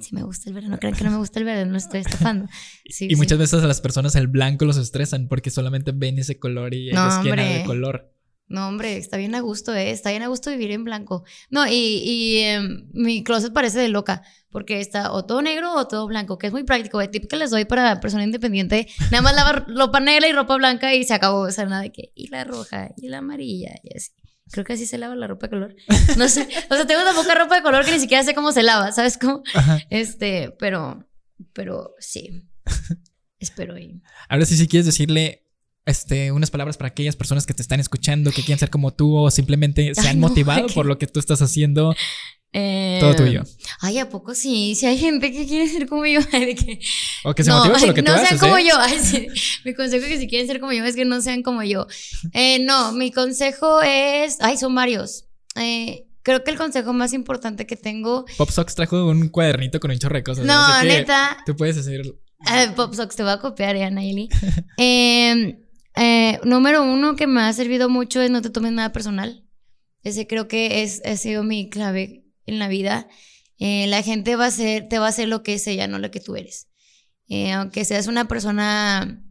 Si me gusta el verde, no crean que no me gusta el verde, no estoy estafando. Sí, y sí. muchas veces a las personas el blanco los estresan porque solamente ven ese color y No, ellos quieren hombre. de color. No, hombre, está bien a gusto, ¿eh? Está bien a gusto vivir en blanco. No, y, y em, mi closet parece de loca, porque está o todo negro o todo blanco, que es muy práctico. El tip que les doy para persona independiente, nada más lavar ropa negra y ropa blanca y se acabó. O sea, nada de que, y la roja, y la amarilla, y así. Creo que así se lava la ropa de color. No sé, o sea, tengo tan poca ropa de color que ni siquiera sé cómo se lava, ¿sabes cómo? Ajá. Este, pero, pero sí. Espero y... Ahora sí, si quieres decirle este, unas palabras para aquellas personas que te están escuchando, que quieren ser como tú o simplemente se Ay, han no, motivado por lo que tú estás haciendo, Eh, todo tuyo. Ay, ¿a poco sí? Si hay gente que quiere ser como yo, de que... O que se no, por lo que no tú sean haces. como ¿eh? yo. Ay, sí. Mi consejo es que si quieren ser como yo es que no sean como yo. Eh, no, mi consejo es... Ay, son varios. Creo que el consejo más importante que tengo... Pop Sox trajo un cuadernito con un chorro de cosas. No, neta. Tú puedes hacer. Eh, Pop Sox, te voy a copiar, ya. Eh, eh, número uno que me ha servido mucho es no te tomes nada personal. Ese creo que es, ha sido mi clave en la vida. Eh, la gente va a ser, te va a hacer lo que es ella, no lo que tú eres. Eh, aunque seas una persona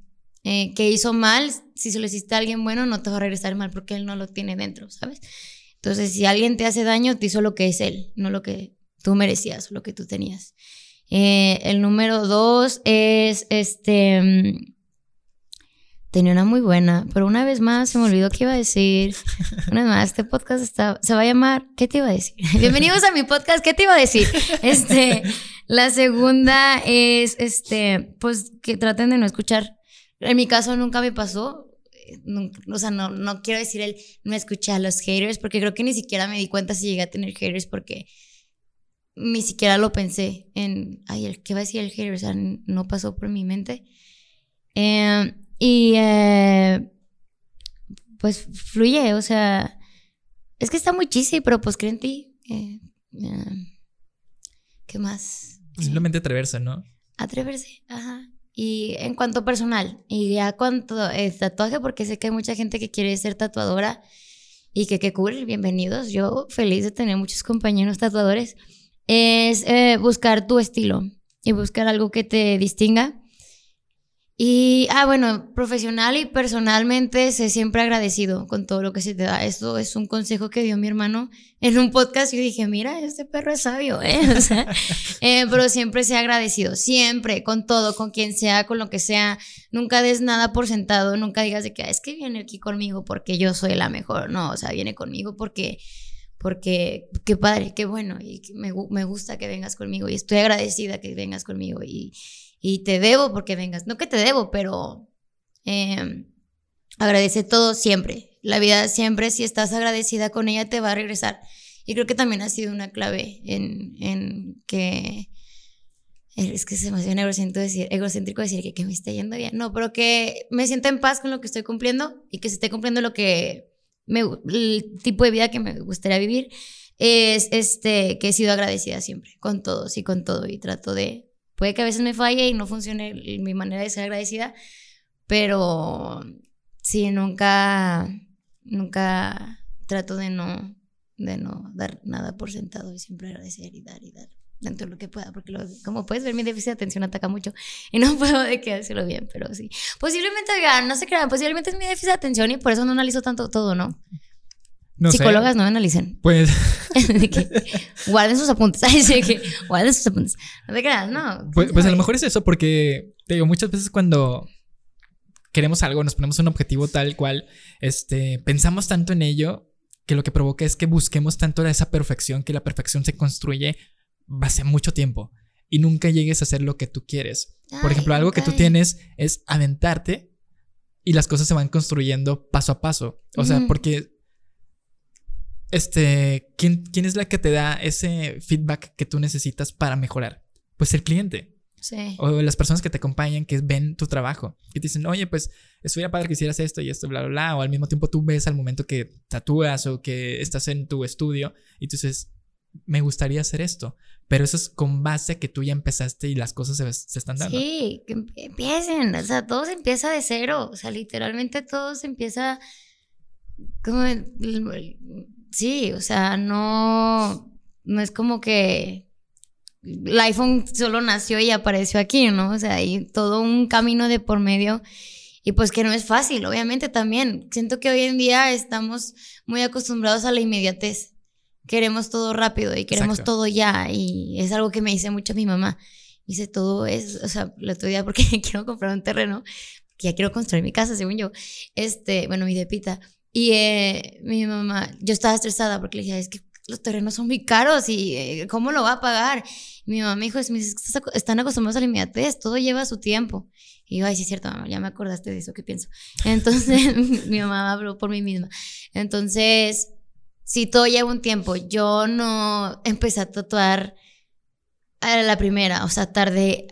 eh, que hizo mal, si se lo hiciste a alguien bueno, no te va a regresar mal porque él no lo tiene dentro, ¿sabes? Entonces, si alguien te hace daño, te hizo lo que es él, no lo que tú merecías, lo que tú tenías. Eh, el número dos es este. Tenía una muy buena, pero una vez más se me olvidó qué iba a decir. Una vez más, este podcast está, se va a llamar ¿Qué te iba a decir? Bienvenidos a mi podcast, ¿qué te iba a decir? Este, la segunda es, este, pues que traten de no escuchar. En mi caso nunca me pasó. o sea, no, no quiero decir el no escuché a los haters, porque creo que ni siquiera me di cuenta si llegué a tener haters, porque ni siquiera lo pensé en, ay, ¿qué va a decir el hater? O sea, no pasó por mi mente. Eh, y eh, pues fluye, o sea, es que está muy cheesy, pero pues cree en ti. Eh, eh, ¿Qué más? Simplemente atreverse, ¿no? Atreverse, ajá. Y en cuanto personal, y ya cuanto es tatuaje, porque sé que hay mucha gente que quiere ser tatuadora y que qué cool, bienvenidos. Yo feliz de tener muchos compañeros tatuadores. Es eh, buscar tu estilo y buscar algo que te distinga. Y, ah, bueno, profesional y personalmente sé siempre agradecido con todo lo que se te da. Esto es un consejo que dio mi hermano en un podcast yo dije, mira, este perro es sabio, ¿eh? O sea, eh, pero siempre sé agradecido, siempre, con todo, con quien sea, con lo que sea. Nunca des nada por sentado, nunca digas de que ah, es que viene aquí conmigo porque yo soy la mejor. No, o sea, viene conmigo porque porque qué padre, qué bueno, y me, me, gusta que vengas conmigo y estoy agradecida que vengas conmigo y, y te debo porque vengas. No que te debo, pero eh, agradece todo siempre. La vida siempre, si estás agradecida con ella, te va a regresar. Y creo que también ha sido una clave en, en que... Es que se me hace egocéntrico decir, egocéntrico decir que, me esté yendo bien. No, pero que me siento en paz con lo que estoy cumpliendo y que se esté cumpliendo lo que me, el tipo de vida que me gustaría vivir es este que he sido agradecida siempre con todos y con todo y trato de Puede que a veces me falle y no funcione mi manera de ser agradecida, pero sí, nunca, nunca trato de no, de no dar nada por sentado y siempre agradecer y dar y dar dentro de lo que pueda, porque como puedes ver, mi déficit de atención ataca mucho y no puedo de que hacerlo bien, pero sí. Posiblemente, oigan, no se crean, posiblemente es mi déficit de atención y por eso no analizo tanto todo, ¿no? Psicólogas no me analicen. Pues. guarden sus apuntes. Que guarden sus apuntes. No te creas, no. Pues, pues, a lo mejor es eso, porque te digo, muchas veces cuando queremos algo, nos ponemos un objetivo tal cual, este, pensamos tanto en ello que lo que provoca es que busquemos tanto esa perfección, que la perfección se construye hace mucho tiempo y nunca llegues a hacer lo que tú quieres. Por ejemplo, algo que tú tienes es aventarte y las cosas se van construyendo paso a paso. O sea, porque este, ¿quién, ¿quién es la que te da ese feedback que tú necesitas para mejorar? Pues el cliente. Sí. O las personas que te acompañan, que ven tu trabajo, que te dicen, oye, pues estuviera padre que hicieras esto y esto, bla, bla, bla. O al mismo tiempo tú ves al momento que tatúas o que estás en tu estudio y tú dices, me gustaría hacer esto. Pero eso es con base a que tú ya empezaste y las cosas se, se están dando. Sí, que empiecen. O sea, todo se empieza de cero. O sea, literalmente todo se empieza como Sí, o sea, no, no es como que el iPhone solo nació y apareció aquí, ¿no? O sea, hay todo un camino de por medio y pues que no es fácil, obviamente también. Siento que hoy en día estamos muy acostumbrados a la inmediatez. Queremos todo rápido y queremos todo ya y es algo que me dice mucho mi mamá. Dice, todo es, o sea, la otro día porque quiero comprar un terreno, que ya quiero construir mi casa, según yo, este, bueno, mi depita. Y eh, mi mamá, yo estaba estresada porque le dije, es que los terrenos son muy caros y eh, ¿cómo lo va a pagar? mi mamá me dijo, es, están acostumbrados a la inmediatez, todo lleva su tiempo. Y yo, ay, sí es cierto, mamá, ya me acordaste de eso, ¿qué pienso? Entonces, mi mamá habló por mí misma. Entonces, sí, todo lleva un tiempo. Yo no empecé a tatuar a la primera, o sea, tardé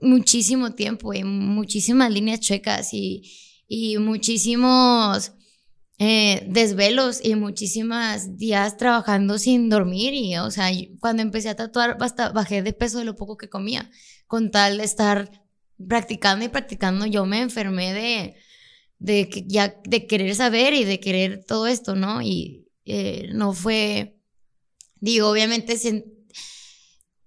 muchísimo tiempo y muchísimas líneas chuecas y, y muchísimos eh, desvelos y muchísimas días trabajando sin dormir y, o sea, cuando empecé a tatuar hasta bajé de peso de lo poco que comía, con tal de estar practicando y practicando, yo me enfermé de, de que ya, de querer saber y de querer todo esto, ¿no? Y eh, no fue, digo, obviamente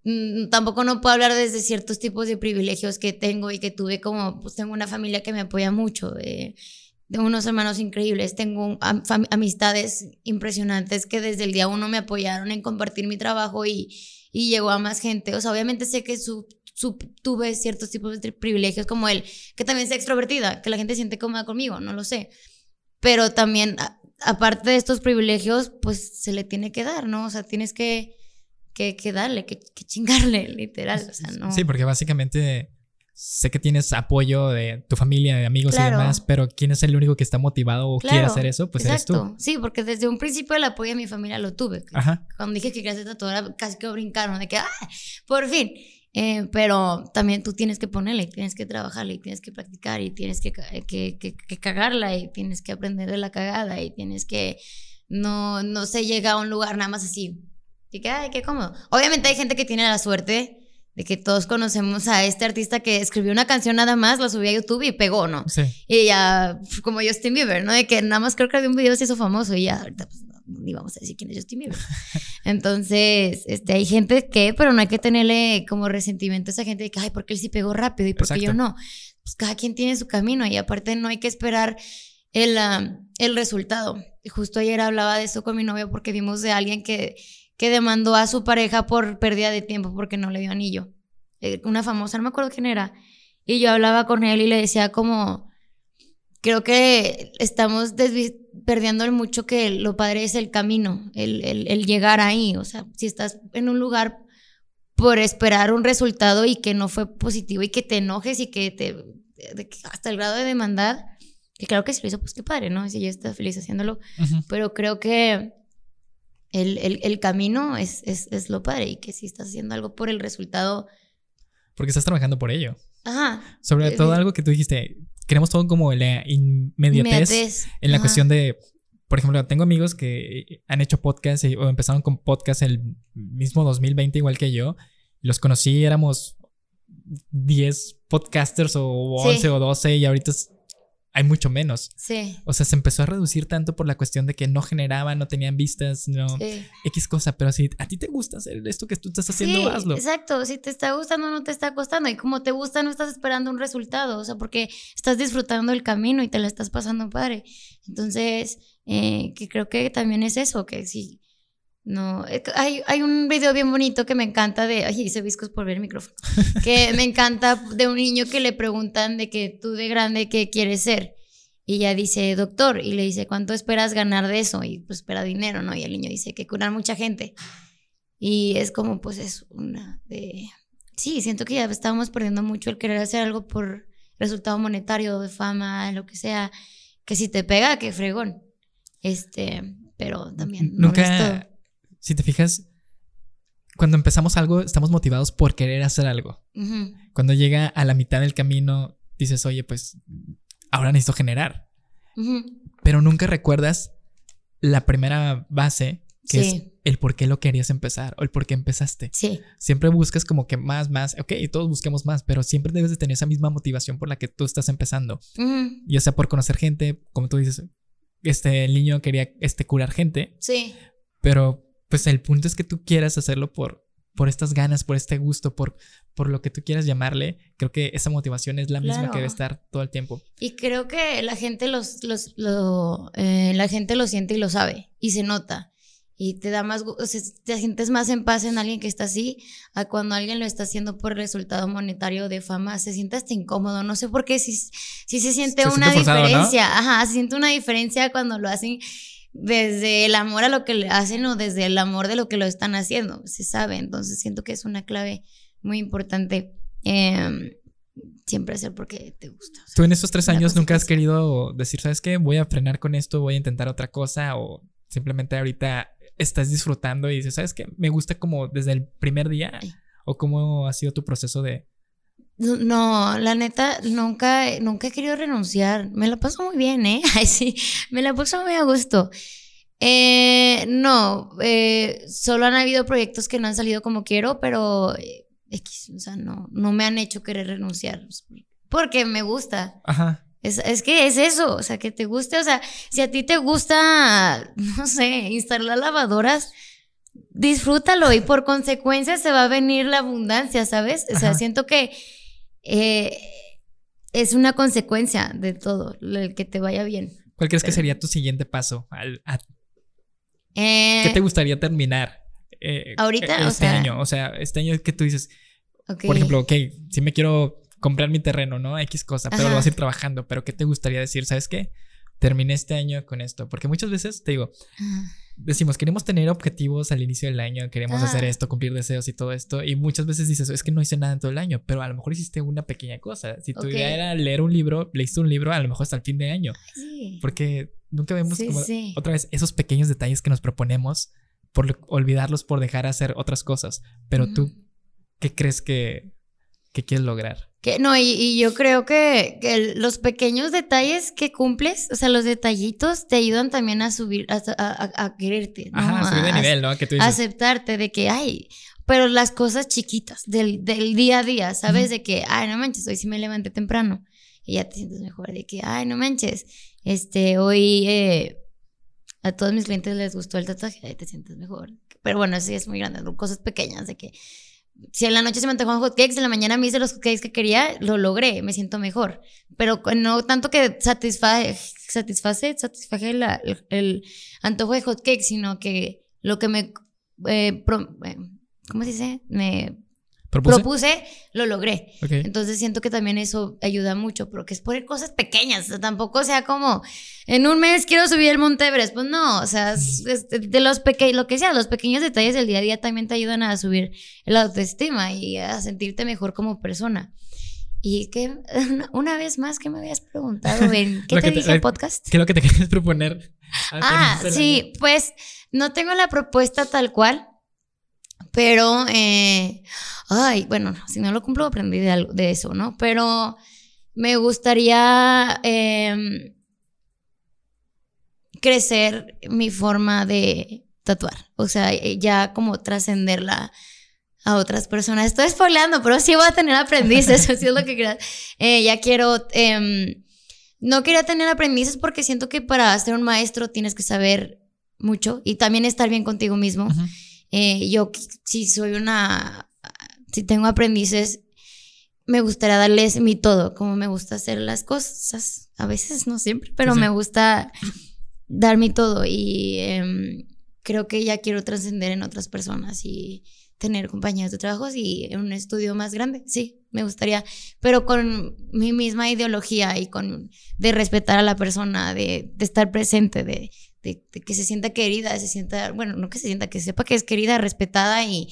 mm, tampoco no puedo hablar desde ciertos tipos de privilegios que tengo y que tuve como, pues tengo una familia que me apoya mucho. Eh, tengo unos hermanos increíbles, tengo amistades impresionantes que desde el día uno me apoyaron en compartir mi trabajo y, y llegó a más gente. O sea, obviamente sé que su, tuve ciertos tipos de privilegios como él, que también sea extrovertida, que la gente siente cómoda conmigo, no lo sé. Pero también, aparte de estos privilegios, pues se le tiene que dar, ¿no? O sea, tienes que, que, que darle, que, que, chingarle, literal. O sea, no. Sí, porque básicamente sé que tienes apoyo de tu familia, de amigos y demás, pero ¿quién es el único que está motivado o quiere hacer eso? Pues eres tú. Sí, porque desde un principio el apoyo de mi familia lo tuve. Ajá. Cuando dije que quería ser tatuadora, casi que brincaron de que, ¡ah! Por fin. Eh, pero también tú tienes que ponerle, tienes que trabajarle, y tienes que practicar y tienes que, que, que, que, cagarla y tienes que aprender de la cagada y tienes que no, no se llega a un lugar nada más así. Y que, ay, qué cómodo. Obviamente hay gente que tiene la suerte de que todos conocemos a este artista que escribió una canción nada más, la subió a YouTube y pegó, ¿no? Sí. Y ya, como Justin Bieber, ¿no? De que nada más creo que había un video se hizo famoso y ya, ahorita pues ni vamos a decir quién es Justin Bieber. Entonces, este, hay gente que, pero no hay que tenerle como resentimiento a esa gente de que, ay, porque él sí pegó rápido y porque yo no. pues cada quien tiene su camino y aparte no hay que esperar el, ah, el resultado. Justo ayer hablaba de eso con mi novio porque vimos de alguien que, que demandó a su pareja por pérdida de tiempo porque no le dio anillo. Eh, una famosa, no me acuerdo quién era. Y yo hablaba con él y le decía como, creo que estamos perdiendo mucho que lo padre es el camino, el, el, llegar ahí. O sea, si estás en un lugar por esperar un resultado y que no fue positivo y que te enojes y que te, hasta el grado de demandar, que claro que si lo hizo, pues qué padre, ¿no? Si ya está feliz haciéndolo, pero creo que el, el camino es, es, es, lo padre y que si estás haciendo algo por el resultado. Porque estás trabajando por ello. Ajá. Sobre todo algo que tú dijiste, queremos todo como la inmediatez, en la cuestión de, por ejemplo, tengo amigos que han hecho podcast o empezaron con podcast el mismo 2020 igual que yo. Los conocí, éramos 10 podcasters o 11 o 12 y ahorita hay mucho menos. Sí. O sea, se empezó a reducir tanto por la cuestión de que no generaban, no tenían vistas, no. Sí. X cosa. Pero si a ti te gusta hacer esto que tú estás haciendo, sí, hazlo. Exacto. Si te está gustando, no te está costando. Y como te gusta, no estás esperando un resultado. O sea, porque estás disfrutando el camino y te la estás pasando padre. Entonces, eh, que creo que también es eso, que si. No, hay, hay un video bien bonito que me encanta de, ay, hice viscos por ver el micrófono, que me encanta de un niño que le preguntan de que tú de grande, ¿qué quieres ser? Y ella dice, doctor, y le dice, ¿cuánto esperas ganar de eso? Y pues espera dinero, ¿no? Y el niño dice, que curar mucha gente. Y es como, pues es una de... Sí, siento que ya estábamos perdiendo mucho el querer hacer algo por resultado monetario, de fama, lo que sea, que si te pega, que fregón. Este, pero también... Nunca si te fijas, cuando empezamos algo, estamos motivados por querer hacer algo. Cuando llega a la mitad del camino, dices, oye, pues ahora necesito generar. Pero nunca recuerdas la primera base, que es el por qué lo querías empezar o el por qué empezaste. Sí. Siempre buscas como que más, más, ok, todos busquemos más, pero siempre debes de tener esa misma motivación por la que tú estás empezando. Ya sea por conocer gente, como tú dices, este el niño quería este, curar gente. Sí. Pero pues el punto es que tú quieras hacerlo por, por estas ganas, por este gusto, por, por lo que tú quieras llamarle. Creo que esa motivación es la misma que debe estar todo el tiempo. Y creo que la gente los, los lo, eh, la gente lo siente y lo sabe y se nota. Y te da más, o sea, te sientes más en paz en alguien que está así, a cuando alguien lo está haciendo por resultado monetario de fama, se siente hasta incómodo. No sé por qué, si, si se siente una diferencia. Ajá, se siente una diferencia cuando lo hacen desde el amor a lo que le hacen o desde el amor de lo que lo están haciendo, se sabe. Entonces siento que es una clave muy importante. Em, siempre hacer porque te gusta. ¿Tú en estos tres años nunca has querido decir, sabes qué, voy a frenar con esto, voy a intentar otra cosa o simplemente ahorita estás disfrutando y dices, sabes qué, me gusta como desde el primer día o cómo ha sido tu proceso de... No, la neta, nunca, nunca he querido renunciar. Me la paso muy bien, ¿eh? Ay, sí, me la paso muy a gusto. Eh, no, eh, solo han habido proyectos que no han salido como quiero, pero eh, o sea, no, no me han hecho querer renunciar. Porque me gusta. Ajá. Es, es, que es eso, o sea, que te guste, o sea, si a ti te gusta, no sé, instalar lavadoras, disfrútalo y por consecuencia se va a venir la abundancia, ¿sabes? O sea, siento que eh, es una consecuencia de todo, el que te vaya bien. ¿Cuál crees que sería tu siguiente paso? ¿Qué te gustaría terminar? Eh, Ahorita, este año, o sea, este año que tú dices, por ejemplo, ok, si me quiero comprar mi terreno, ¿no? X cosa, pero lo vas a ir trabajando, pero ¿qué te gustaría decir? ¿Sabes qué? Terminé este año con esto, porque muchas veces te digo, decimos, queremos tener objetivos al inicio del año, queremos hacer esto, cumplir deseos y todo esto. Y muchas veces dices, es que no hice nada en todo el año, pero a lo mejor hiciste una pequeña cosa. Si tu idea era leer un libro, leíste un libro a lo mejor hasta el fin de año. Porque nunca vemos como otra vez esos pequeños detalles que nos proponemos por olvidarlos por dejar hacer otras cosas. Pero tú, ¿qué crees que, que quieres lograr? Que, no, y, yo creo que, los pequeños detalles que cumples, o sea, los detallitos te ayudan también a subir, a, quererte. ¿no? Ajá, subir de nivel, ¿no? Que tú Aceptarte de que, ay, pero las cosas chiquitas del, día a día, ¿sabes? De que, ay, no manches, hoy sí me levanté temprano y ya te sientes mejor. De que, ay, no manches, este, hoy eh, a todos mis clientes les gustó el tatuaje, ahí te sientes mejor. Pero bueno, sí es muy grande, cosas pequeñas de que si en la noche se me antojaban hotcakes, en la mañana me hice los hotcakes que quería, lo logré, me siento mejor. Pero no tanto que satisface, satisface, el, antojo de hotcakes, sino que lo que me, eh, eh, ¿cómo se dice? Me propuse, lo logré. Entonces siento que también eso ayuda mucho, porque es poner cosas pequeñas, tampoco sea como en un mes quiero subir el Monte Everest, pues no, o sea, de los pequeños, lo que sea, los pequeños detalles del día a día también te ayudan a subir la autoestima y a sentirte mejor como persona. Y que una vez más, ¿qué me habías preguntado? ¿Qué te dije el podcast? ¿Qué es lo que te querías proponer? Ah, sí, pues no tengo la propuesta tal cual, pero, eh, ay, bueno, si no lo cumplo, aprendí de, de eso, ¿no? Pero me gustaría em, crecer mi forma de tatuar. O sea, eh, ya como trascenderla a otras personas. Estoy spoileando, pero sí voy a tener aprendices, eso es lo que quiero. Eh, ya quiero... Em, no quería tener aprendices porque siento que para ser un maestro tienes que saber mucho y también estar bien contigo mismo. Eh, yo si soy una, si tengo aprendices, me gustaría darles mi todo, como me gusta hacer las cosas, a veces no siempre, pero me gusta dar mi todo y em, creo que ya quiero trascender en otras personas y tener compañeros de trabajos y un estudio más grande, sí, me gustaría, pero con mi misma ideología y con de respetar a la persona, de, de estar presente, de, de, que se sienta querida, se sienta, bueno, no que se sienta, que sepa que es querida, respetada y,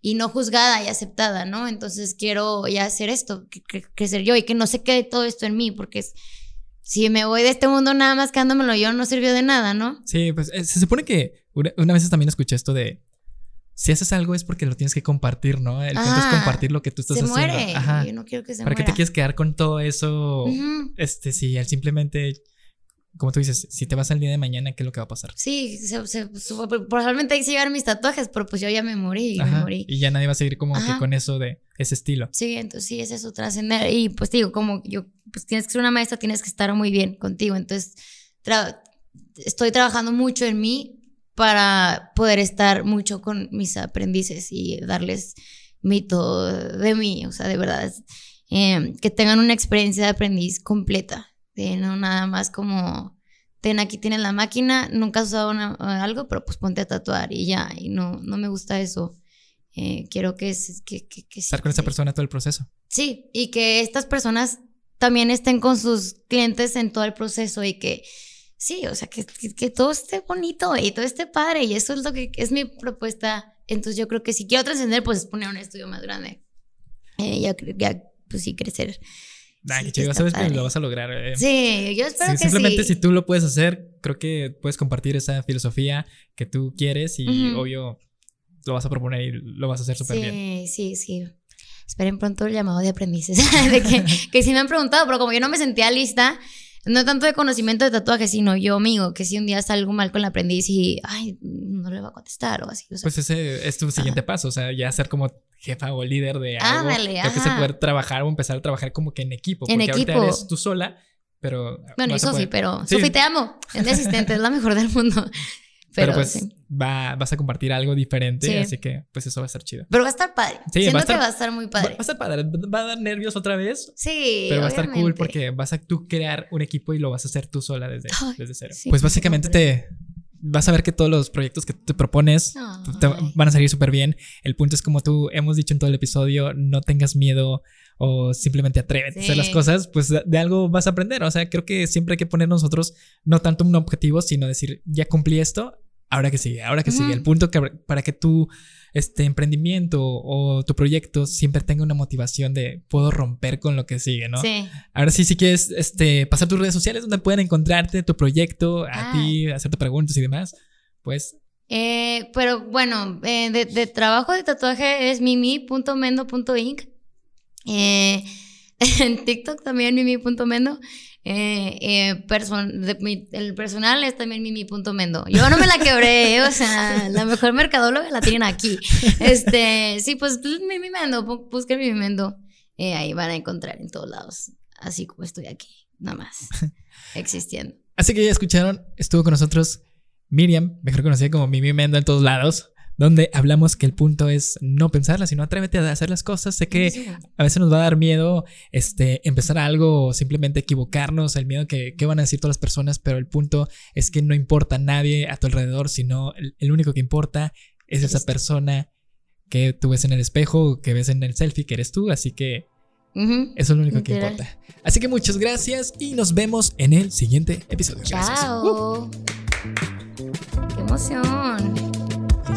y no juzgada y aceptada, ¿no? Entonces quiero ya hacer esto, crecer yo y que no se quede todo esto en mí, porque es, si me voy de este mundo nada más quedándomelo yo, no sirvió de nada, ¿no? Sí, pues eh, se supone que una, vez también escuché esto de si haces algo es porque lo tienes que compartir, ¿no? El punto es compartir lo que tú estás se haciendo. Muere. Ajá. Yo no quiero que se ¿Para qué te quieres quedar con todo eso? Este, si él simplemente como tú dices, si te vas al día de mañana, ¿qué es lo que va a pasar? Sí, probablemente hay que llevar mis tatuajes, pero pues yo ya me morí, me morí. Y ya nadie va a seguir como que con eso de ese estilo. Sí, entonces sí, es eso, trascender. Y pues digo, como yo, pues tienes que ser una maestra, tienes que estar muy bien contigo. Entonces, estoy trabajando mucho en mí para poder estar mucho con mis aprendices y darles mito de mí, o sea, de verdad, eh, que tengan una experiencia de aprendiz completa de no nada más como, ten aquí tienes la máquina, nunca has usado algo, pero pues ponte a tatuar y ya, y no, no me gusta eso. Eh, quiero que, que, que, que estar con esa persona todo el proceso. Sí, y que estas personas también estén con sus clientes en todo el proceso y que sí, o sea, que, que, todo esté bonito y todo esté padre y eso es lo que es mi propuesta. Entonces yo creo que si quiero trascender, pues es poner un estudio más grande. Eh, ya, ya, pues sí, crecer Ay, sí, sabes que lo vas a lograr. Eh. Sí, yo espero que Simplemente si tú lo puedes hacer, creo que puedes compartir esa filosofía que tú quieres y obvio lo vas a proponer y lo vas a hacer súper bien. Sí, sí, sí. Esperen pronto el llamado de aprendices. de que, que sí me han preguntado, pero como yo no me sentía lista, no tanto de conocimiento de tatuaje, sino yo amigo, que si un día salgo mal con el aprendiz y, ay, no le va a contestar o así. pues ese es tu siguiente paso, o sea, ya ser como jefa o líder de algo. Ándale, Creo que se poder trabajar o empezar a trabajar como que en equipo. En porque equipo. ahorita eres tú sola, pero... Bueno, y Sofi, pero... Sofi, te amo. Es mi asistente, es la mejor del mundo. Pero, pues va, vas a compartir algo diferente, así que pues eso va a estar chido. Pero va a estar padre. Sí, Siento va a estar, que va a estar muy padre. Va, a estar padre. Va a dar nervios otra vez. Sí. Pero va a estar cool porque vas a tú crear un equipo y lo vas a hacer tú sola desde, desde cero. pues básicamente te vas a ver que todos los proyectos que te propones te van a salir súper bien. El punto es como tú hemos dicho en todo el episodio, no tengas miedo o simplemente atrévete a hacer las cosas, pues de, algo vas a aprender. O sea, creo que siempre hay que poner nosotros no tanto un objetivo, sino decir, ya cumplí esto, ahora que sigue, ahora que sigue. El punto que para que tu este emprendimiento o tu proyecto siempre tenga una motivación de puedo romper con lo que sigue, ¿no? Sí. Ahora sí, si quieres este, pasar tus redes sociales donde pueden encontrarte tu proyecto, a ah. ti, hacerte preguntas y demás, pues. Eh, pero bueno, eh, de, trabajo de tatuaje es mimi.mendo.inc. Eh, en TikTok también mimi.mendo. Eh, eh el personal es también mi, punto mendo. Yo no me la quebré, o sea, la mejor mercadóloga la tienen aquí. Este, sí, pues mi, mi mendo, busquen mi mendo. Eh, ahí van a encontrar en todos lados, así como estoy aquí, nada más, existiendo. Así que ya escucharon, estuvo con nosotros Miriam, mejor conocida como Mimi Mendo en todos lados. Donde hablamos que el punto es no pensarla, sino atrévete a hacer las cosas. Sé que a veces nos va a dar miedo este, empezar algo o simplemente equivocarnos, el miedo que, van a decir todas las personas, pero el punto es que no importa nadie a tu alrededor, sino el, único que importa es esa persona que tú ves en el espejo, que ves en el selfie, que eres tú, así que eso es lo único que importa. Así que muchas gracias y nos vemos en el siguiente episodio. Chao. ¡Qué emoción! Ay,